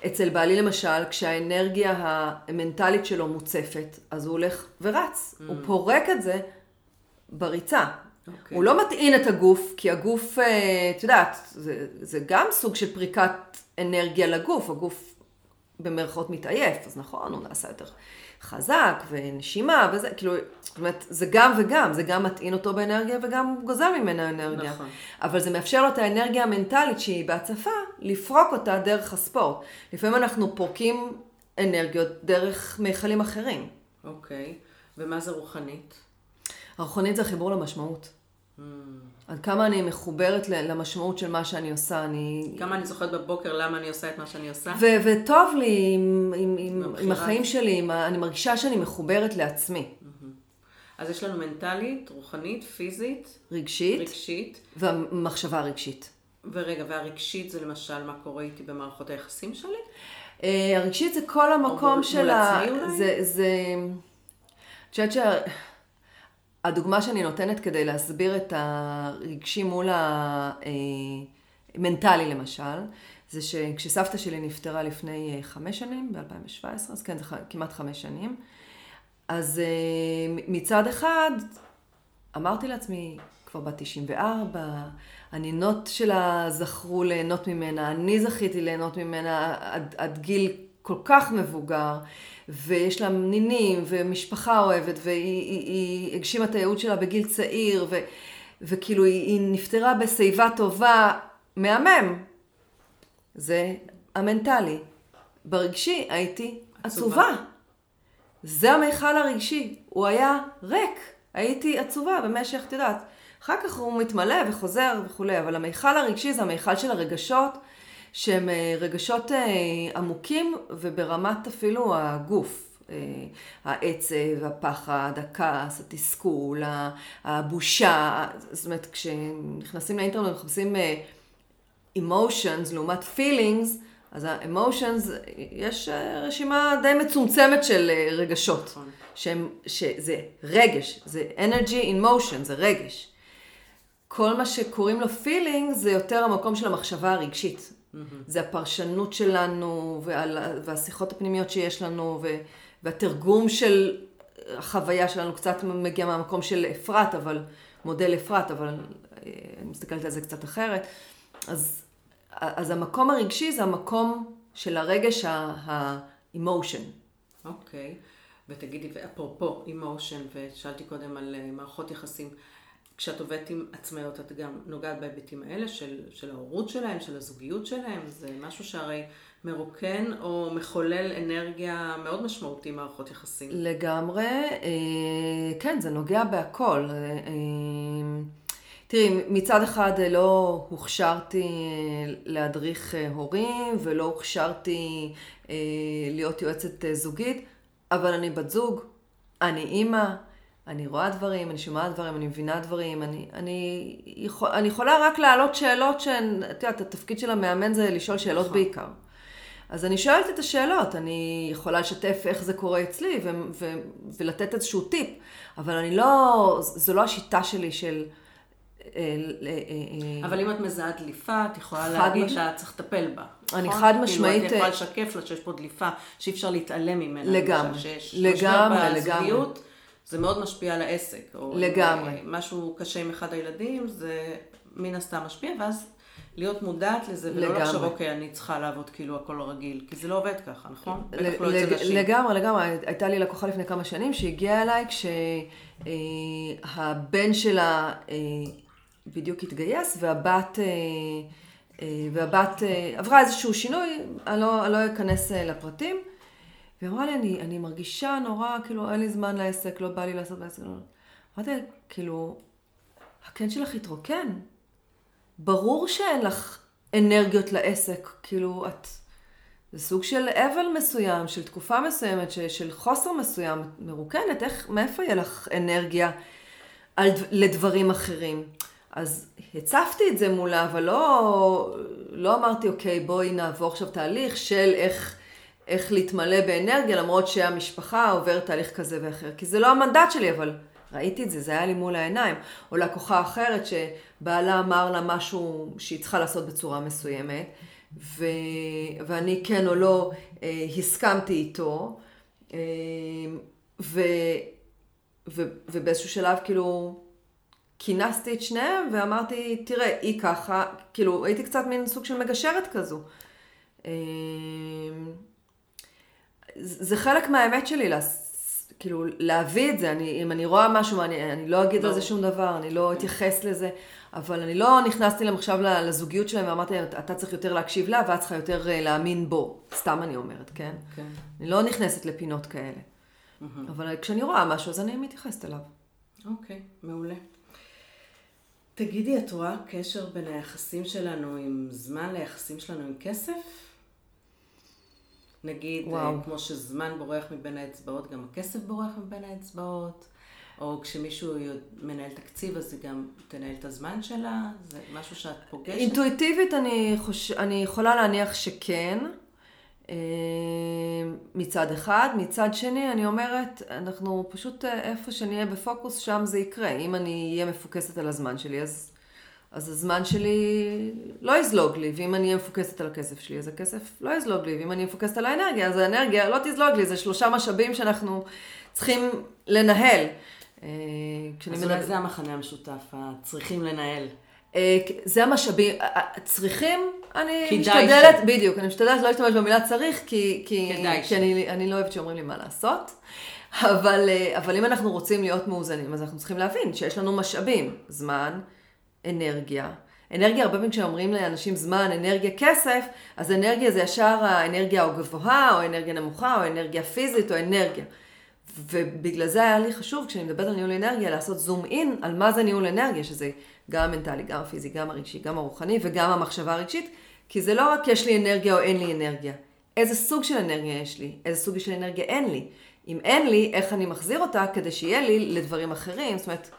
אצל בעלי למשל, כשהאנרגיה המנטלית שלו מוצפת, אז הוא הולך ורץ. הוא פורק את זה בריצה. אוקיי. הוא לא מטעין את הגוף, כי הגוף, אה, את יודעת, זה, זה גם סוג של פריקת אנרגיה לגוף. הגוף במרכאות מתעייף, אז נכון, הוא נעשה יותר חזק, ונשימה, וזה, כאילו, זאת אומרת, זה גם וגם, זה גם מטעין אותו באנרגיה וגם גוזל ממנו אנרגיה. נכון. אבל זה מאפשר לו את האנרגיה המנטלית שהיא בהצפה, לפרוק אותה דרך הספורט. לפעמים אנחנו פורקים אנרגיות דרך מיכלים אחרים. אוקיי. ומה זה רוחנית? הרוחנית זה חיבור למשמעות. Mm. עד כמה אני מחוברת למשמעות של מה שאני עושה, אני... כמה אני זוכרת בבוקר למה אני עושה את מה שאני עושה? ו- וטוב לי עם, עם, עם. עם החיים שלי, עם ה- אני מרגישה שאני מחוברת לעצמי. אז יש לנו מנטלית, רוחנית, פיזית, רגשית רגשית, ומחשבה רגשית. ורגע, והרגשית זה למשל מה קורה איתי במערכות היחסים שלי? אה, הרגשית זה כל המקום מול- של מול ה... עצמי אולי? זה... את חושבת שהדוגמה שאני נותנת כדי להסביר את הרגשי מול המנטלי למשל, זה שכשסבתא שלי נפטרה לפני אה, חמש שנים, ב-2017, אז כן, זה כמעט חמש שנים, אז אה, מצד אחד אמרתי לעצמי, כבר בת 94, הנינות שלה זכרו ליהנות ממנה, אני זכיתי ליהנות ממנה עד, עד גיל כל כך מבוגר, ויש לה נינים ומשפחה אוהבת, והיא היא, היא הגשימה את הייעוד שלה בגיל צעיר, ו, וכאילו היא, היא נפטרה בשיבה טובה, מהמם. זה המנטלי. ברגשי הייתי עצובה. עצובה. זה המיכל הרגשי, הוא היה ריק. הייתי עצובה במשך, את יודעת, אחר כך הוא מתמלא וחוזר וכולי, אבל המיכל הרגשי זה המיכל של הרגשות, שהם אה, רגשות אה, עמוקים וברמת אפילו הגוף. אה, העצב, הפחד, הכעס, התסכול, הבושה, זאת אומרת, כשנכנסים לאינטרנט ומחפשים emotions לעומת feelings, אז ה-emotions, יש רשימה די מצומצמת של רגשות, נכון. שהם, שזה רגש, זה energy in motion, זה רגש. כל מה שקוראים לו feeling זה יותר המקום של המחשבה הרגשית. זה הפרשנות שלנו ועל, והשיחות הפנימיות שיש לנו ו, והתרגום של החוויה שלנו קצת מגיע מהמקום של אפרת, אבל מודל אפרת, אבל אה, אני מסתכלת על זה קצת אחרת. אז, אז המקום הרגשי זה המקום של הרגש ה-emotion. אוקיי. ותגידי, ואפרופו עם אושן, ושאלתי קודם על אה, מערכות יחסים, כשאת עובדת עם עצמאיות, את גם נוגעת בהיבטים האלה של, של ההורות שלהם, של הזוגיות שלהם, זה משהו שהרי מרוקן או מחולל אנרגיה מאוד משמעותי מערכות יחסים. לגמרי, אה, כן, זה נוגע בהכל. אה, תראי, מצד אחד לא הוכשרתי להדריך הורים ולא הוכשרתי להיות יועצת זוגית, אבל אני בת זוג, אני אימא, אני רואה דברים, אני שומעת דברים, אני מבינה דברים, אני, אני, יכול, אני יכולה רק להעלות שאלות שהן, את יודעת, התפקיד של המאמן זה לשאול שאלות נכון. בעיקר. אז אני שואלת את השאלות, אני יכולה לשתף איך זה קורה אצלי ו- ו- ולתת איזשהו טיפ, אבל אני לא, זו לא השיטה שלי של... אה, אה, אה, אבל אם את מזהה דליפה, את יכולה להגיד. שאת צריך לטפל בה. אני נכון? חד משמעית... כאילו, את יכולה לשקף לה שיש פה דליפה, שאי אפשר להתעלם ממנה. לגמרי, לגמרי, לגמרי. זה מאוד משפיע על העסק. או לגמרי. משהו קשה עם אחד הילדים, זה מן הסתם משפיע, ואז להיות מודעת לזה, ולא לחשוב, אוקיי, אני צריכה לעבוד כאילו הכל רגיל, כי זה לא עובד ככה, נכון? בטח לא אצל נשים. לגמרי, לגמרי. הייתה לי לקוחה לפני כמה שנים שהגיעה אליי כשהבן שלה אה, בדיוק התגייס, והבת... אה, אה, והבת עברה איזשהו שינוי, אני לא, אני לא אכנס לפרטים, והיא אמרה לי, אני, אני מרגישה נורא, כאילו, אין לי זמן לעסק, לא בא לי לעשות בעסק. לא. אמרתי כאילו, הקן שלך התרוקן. ברור שאין לך אנרגיות לעסק, כאילו, את... זה סוג של אבל מסוים, של תקופה מסוימת, של, של חוסר מסוים, מרוקנת, איך, מאיפה יהיה לך אנרגיה על, לדברים אחרים? אז הצפתי את זה מולה, אבל לא, לא אמרתי, אוקיי, בואי נעבור עכשיו תהליך של איך איך להתמלא באנרגיה, למרות שהמשפחה עוברת תהליך כזה ואחר. כי זה לא המנדט שלי, אבל ראיתי את זה, זה היה לי מול העיניים. או לקוחה אחרת שבעלה אמר לה משהו שהיא צריכה לעשות בצורה מסוימת, ו... ואני כן או לא אה, הסכמתי איתו, אה, ו... ו... ובאיזשהו שלב כאילו כינסתי את שניהם ואמרתי, תראה, היא ככה, כאילו הייתי קצת מין סוג של מגשרת כזו. אה, זה חלק מהאמת שלי, לה, כאילו, להביא את זה. אני, אם אני רואה משהו, אני, אני לא אגיד לא. על זה שום דבר, אני לא אתייחס לזה, אבל אני לא נכנסתי להם עכשיו לזוגיות שלהם ואמרתי להם, אתה צריך יותר להקשיב לה ואת צריכה יותר אה, להאמין בו. סתם אני אומרת, כן? כן. אני לא נכנסת לפינות כאלה. Mm-hmm. אבל כשאני רואה משהו, אז אני מתייחסת אליו. אוקיי, okay, מעולה. תגידי, את רואה קשר בין היחסים שלנו עם זמן ליחסים שלנו עם כסף? נגיד, אה, וואו. כמו שזמן בורח מבין האצבעות, גם הכסף בורח מבין האצבעות, או כשמישהו מנהל תקציב, אז היא גם תנהל את הזמן שלה, זה משהו שאת פוגשת? אינטואיטיבית אני, חוש... אני יכולה להניח שכן, אה, מצד אחד. מצד שני, אני אומרת, אנחנו פשוט, אה, איפה שנהיה בפוקוס, שם זה יקרה. אם אני אהיה מפוקסת על הזמן שלי, אז אז הזמן שלי לא יזלוג לי, ואם אני אהיה מפוקסת על הכסף שלי, אז הכסף לא יזלוג לי, ואם אני אהיה מפוקסת על האנרגיה, אז האנרגיה לא תזלוג לי, זה שלושה משאבים שאנחנו צריכים לנהל. אה, אז אולי זה המחנה המשותף, צריכים לנהל. אה, זה המשאבים, צריכים, אני משתדלת, ש... בדיוק, אני משתדלת לא להשתמש במילה צריך, כי, כי, כי אני, אני לא אוהבת שאומרים לי מה לעשות. אבל, אה, אבל אם אנחנו רוצים להיות מאוזנים, אז אנחנו צריכים להבין שיש לנו משאבים, זמן, אנרגיה. אנרגיה, הרבה פעמים כשאומרים לאנשים זמן, אנרגיה, כסף, אז אנרגיה זה ישר האנרגיה או גבוהה, או אנרגיה נמוכה, או אנרגיה פיזית, או אנרגיה. ובגלל זה היה לי חשוב, כשאני מדברת על ניהול אנרגיה, לעשות זום אין על מה זה ניהול אנרגיה, שזה גם המנטלי, גם הפיזי, גם הרגשי, גם הרוחני וגם המחשבה הרגשית, כי זה לא רק יש לי אנרגיה או אין לי אנרגיה. איזה סוג של אנרגיה יש לי? איזה סוג של אנרגיה אין לי? אם אין לי, איך אני מחזיר אותה כדי שיהיה לי לדברים אחרים? זאת אומרת,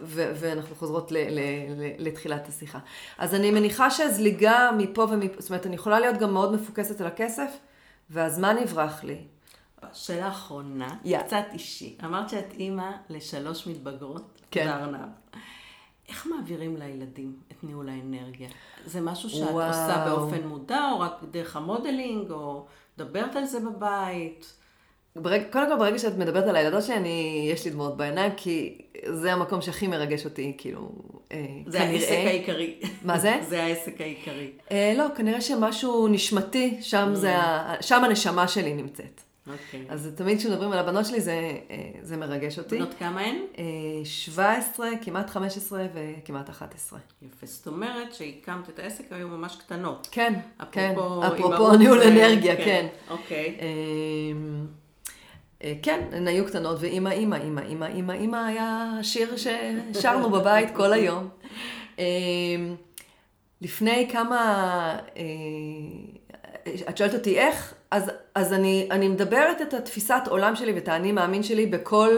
ו- ואנחנו חוזרות ל- ל- ל- לתחילת השיחה. אז אני מניחה שהזליגה מפה ומפה, זאת אומרת, אני יכולה להיות גם מאוד מפוקסת על הכסף, והזמן יברח לי. שאלה אחרונה, yeah. קצת אישי. אמרת שאת אימא לשלוש מתבגרות כן. בארנב. איך מעבירים לילדים את ניהול האנרגיה? זה משהו שאת וואו. עושה באופן מודע, או רק דרך המודלינג, או מדברת על זה בבית? ברג, קודם כל, ברגע שאת מדברת על הילדות שלי, אני, יש לי דמעות בעיניים, כי זה המקום שהכי מרגש אותי, כאילו, אה, זה כנראה. העסק העיקרי. מה זה? זה העסק העיקרי. אה, לא, כנראה שמשהו נשמתי, שם, mm. זה ה, שם הנשמה שלי נמצאת. אוקיי. אז תמיד כשמדברים על הבנות שלי זה, אה, זה מרגש אותי. בנות כמה הן? אה, 17, כמעט 15 וכמעט 11. יפה, זאת אומרת שהקמת את העסק היו ממש קטנות. כן, כן. אפרופו אפרופו אימהות ניהול אנרגיה, כן. אוקיי. אמ, אה, כן, הן היו קטנות, ואימא, אימא, אימא, אימא, אימא, אימא היה שיר ששרנו בבית כל היום. אמ, לפני כמה, אה, את שואלת אותי איך, אז, אז אני, אני מדברת את התפיסת עולם שלי ואת האני מאמין שלי בכל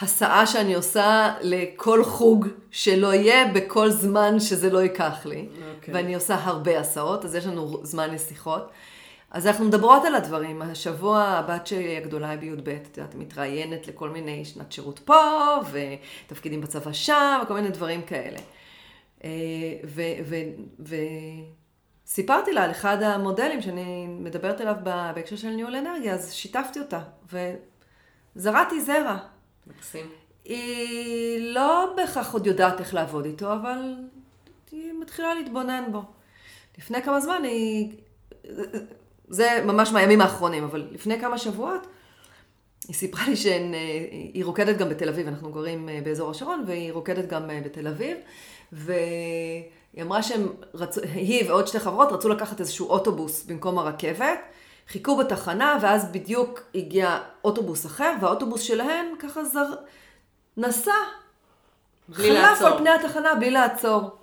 הסעה שאני עושה לכל חוג שלא יהיה בכל זמן שזה לא ייקח לי. אוקיי. ואני עושה הרבה הסעות, אז יש לנו זמן לשיחות. אז אנחנו מדברות על הדברים. השבוע הבת שלי הגדולה היא בי"ב, את יודעת, מתראיינת לכל מיני שנת שירות פה, ותפקידים בצבא שם, וכל מיני דברים כאלה. אה, וסיפרתי לה על אחד המודלים שאני מדברת עליו בהקשר של ניהול אנרגיה, אז שיתפתי אותה, וזרעתי זרע. מקסים. היא לא בהכרח עוד יודעת איך לעבוד איתו, אבל היא מתחילה להתבונן בו. לפני כמה זמן היא... זה ממש מהימים האחרונים, אבל לפני כמה שבועות היא סיפרה לי שהיא רוקדת גם בתל אביב, אנחנו גרים אה, באזור השרון, והיא רוקדת גם אה, בתל אביב, והיא אמרה שהם רצו, היא ועוד שתי חברות רצו לקחת איזשהו אוטובוס במקום הרכבת, חיכו בתחנה, ואז בדיוק הגיע אוטובוס אחר, והאוטובוס שלהן ככה זר... נסע, חלף לעצור. על פני התחנה בלי לעצור.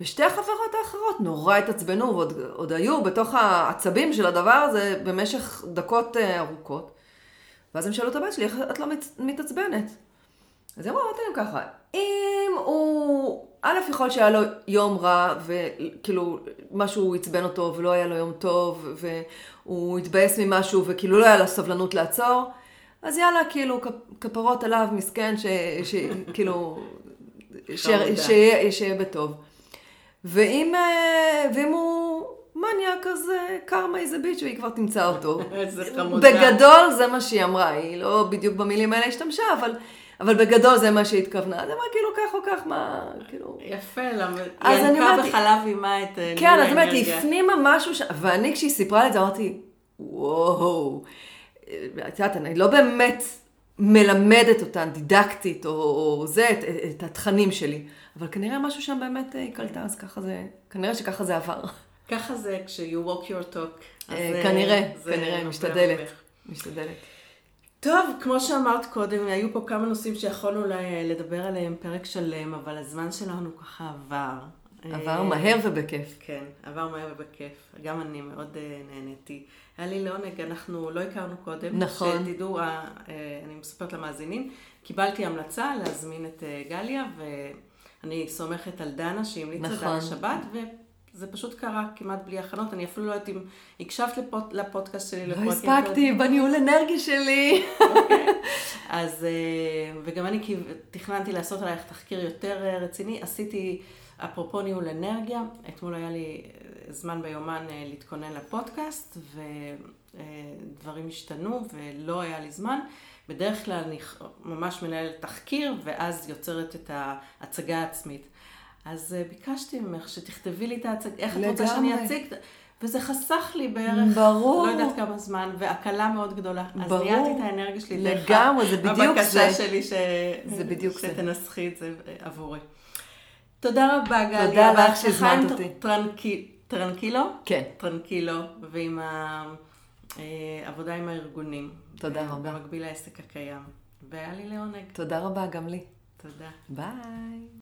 ושתי החברות האחרות נורא התעצבנו, ועוד עוד היו בתוך העצבים של הדבר הזה במשך דקות אה, ארוכות. ואז הם שאלו את הבת שלי, איך את לא מת- מתעצבנת? אז אמרה, אמרתי להם ככה, אם הוא, א', יכול שהיה לו יום רע, וכאילו משהו עצבן אותו ולא היה לו יום טוב, והוא התבאס ממשהו וכאילו לא היה לו סבלנות לעצור, אז יאללה, כאילו, כפרות עליו, מסכן, שכאילו, שיהיה בטוב. ואם, אה, ואם הוא מניאק, אז אה, קרמה איזה ביץ' והיא כבר תמצא אותו. איזה חמודה. בגדול זה מה שהיא אמרה, היא לא בדיוק במילים האלה השתמשה, אבל, אבל בגדול זה מה שהיא התכוונה. אז אמרה, כאילו, כך או כך, מה, כאילו... יפה, למה היא ינקה אומרת- בחלב אימה את אה, כן, אז אומרת, היא. הפנימה משהו, ש... ואני כשהיא סיפרה לי את זה, אמרתי, וואו, את יודעת, אני לא באמת מלמדת אותן דידקטית, או, או זה, את, את התכנים שלי, אבל כנראה משהו שם באמת אה, היא קלטה, אז ככה זה, כנראה שככה זה עבר. ככה זה כש-you walk your talk. אה, אה, כנראה, כנראה, משתדלת. משתדלת. טוב, כמו שאמרת קודם, היו פה כמה נושאים שיכולנו לדבר עליהם פרק שלם, אבל הזמן שלנו ככה עבר. עבר אה, מהר ובכיף. כן, עבר מהר ובכיף. גם אני מאוד אה, נהניתי. היה לי לעונג, אנחנו לא הכרנו קודם. נכון. שתדעו, אה, אה, אני מספרת למאזינים, קיבלתי המלצה להזמין את אה, גליה, ואני סומכת על דנה שהמליצה, נכון. דנה שבת, וזה פשוט קרה כמעט בלי הכנות. אני אפילו לא יודעת אם הקשבת לפוד, לפודקאסט שלי. לא הספקתי בניהול אנרגיה שלי. אז, אה, וגם אני תכננתי לעשות עלייך תחקיר יותר אה, רציני. עשיתי, אפרופו ניהול אנרגיה, אתמול היה לי אה, זמן ביומן להתכונן לפודקאסט, ודברים השתנו ולא היה לי זמן. בדרך כלל אני ממש מנהלת תחקיר, ואז יוצרת את ההצגה העצמית. אז אה, ביקשתי ממך שתכתבי לי את ההצגה, איך את רוצה שאני לגמרי. אציג? וזה חסך לי בערך, ברור. לא יודעת כמה זמן, והקלה מאוד גדולה. אז ברור. ניהלתי את האנרגיה שלי דרך לגמרי, זה בדיוק הבקשה זה. שלי ש... זה בדיוק. שתנסחי את זה עבורי. תודה רבה, גליה. תודה בהצלחה שהזמנת אותי. טרנקי- טרנקילו? כן. טרנקילו, ועם העבודה עם הארגונים. תודה רבה. במקביל לעסק הקיים. והיה לי לעונג. תודה רבה גם לי. תודה. ביי.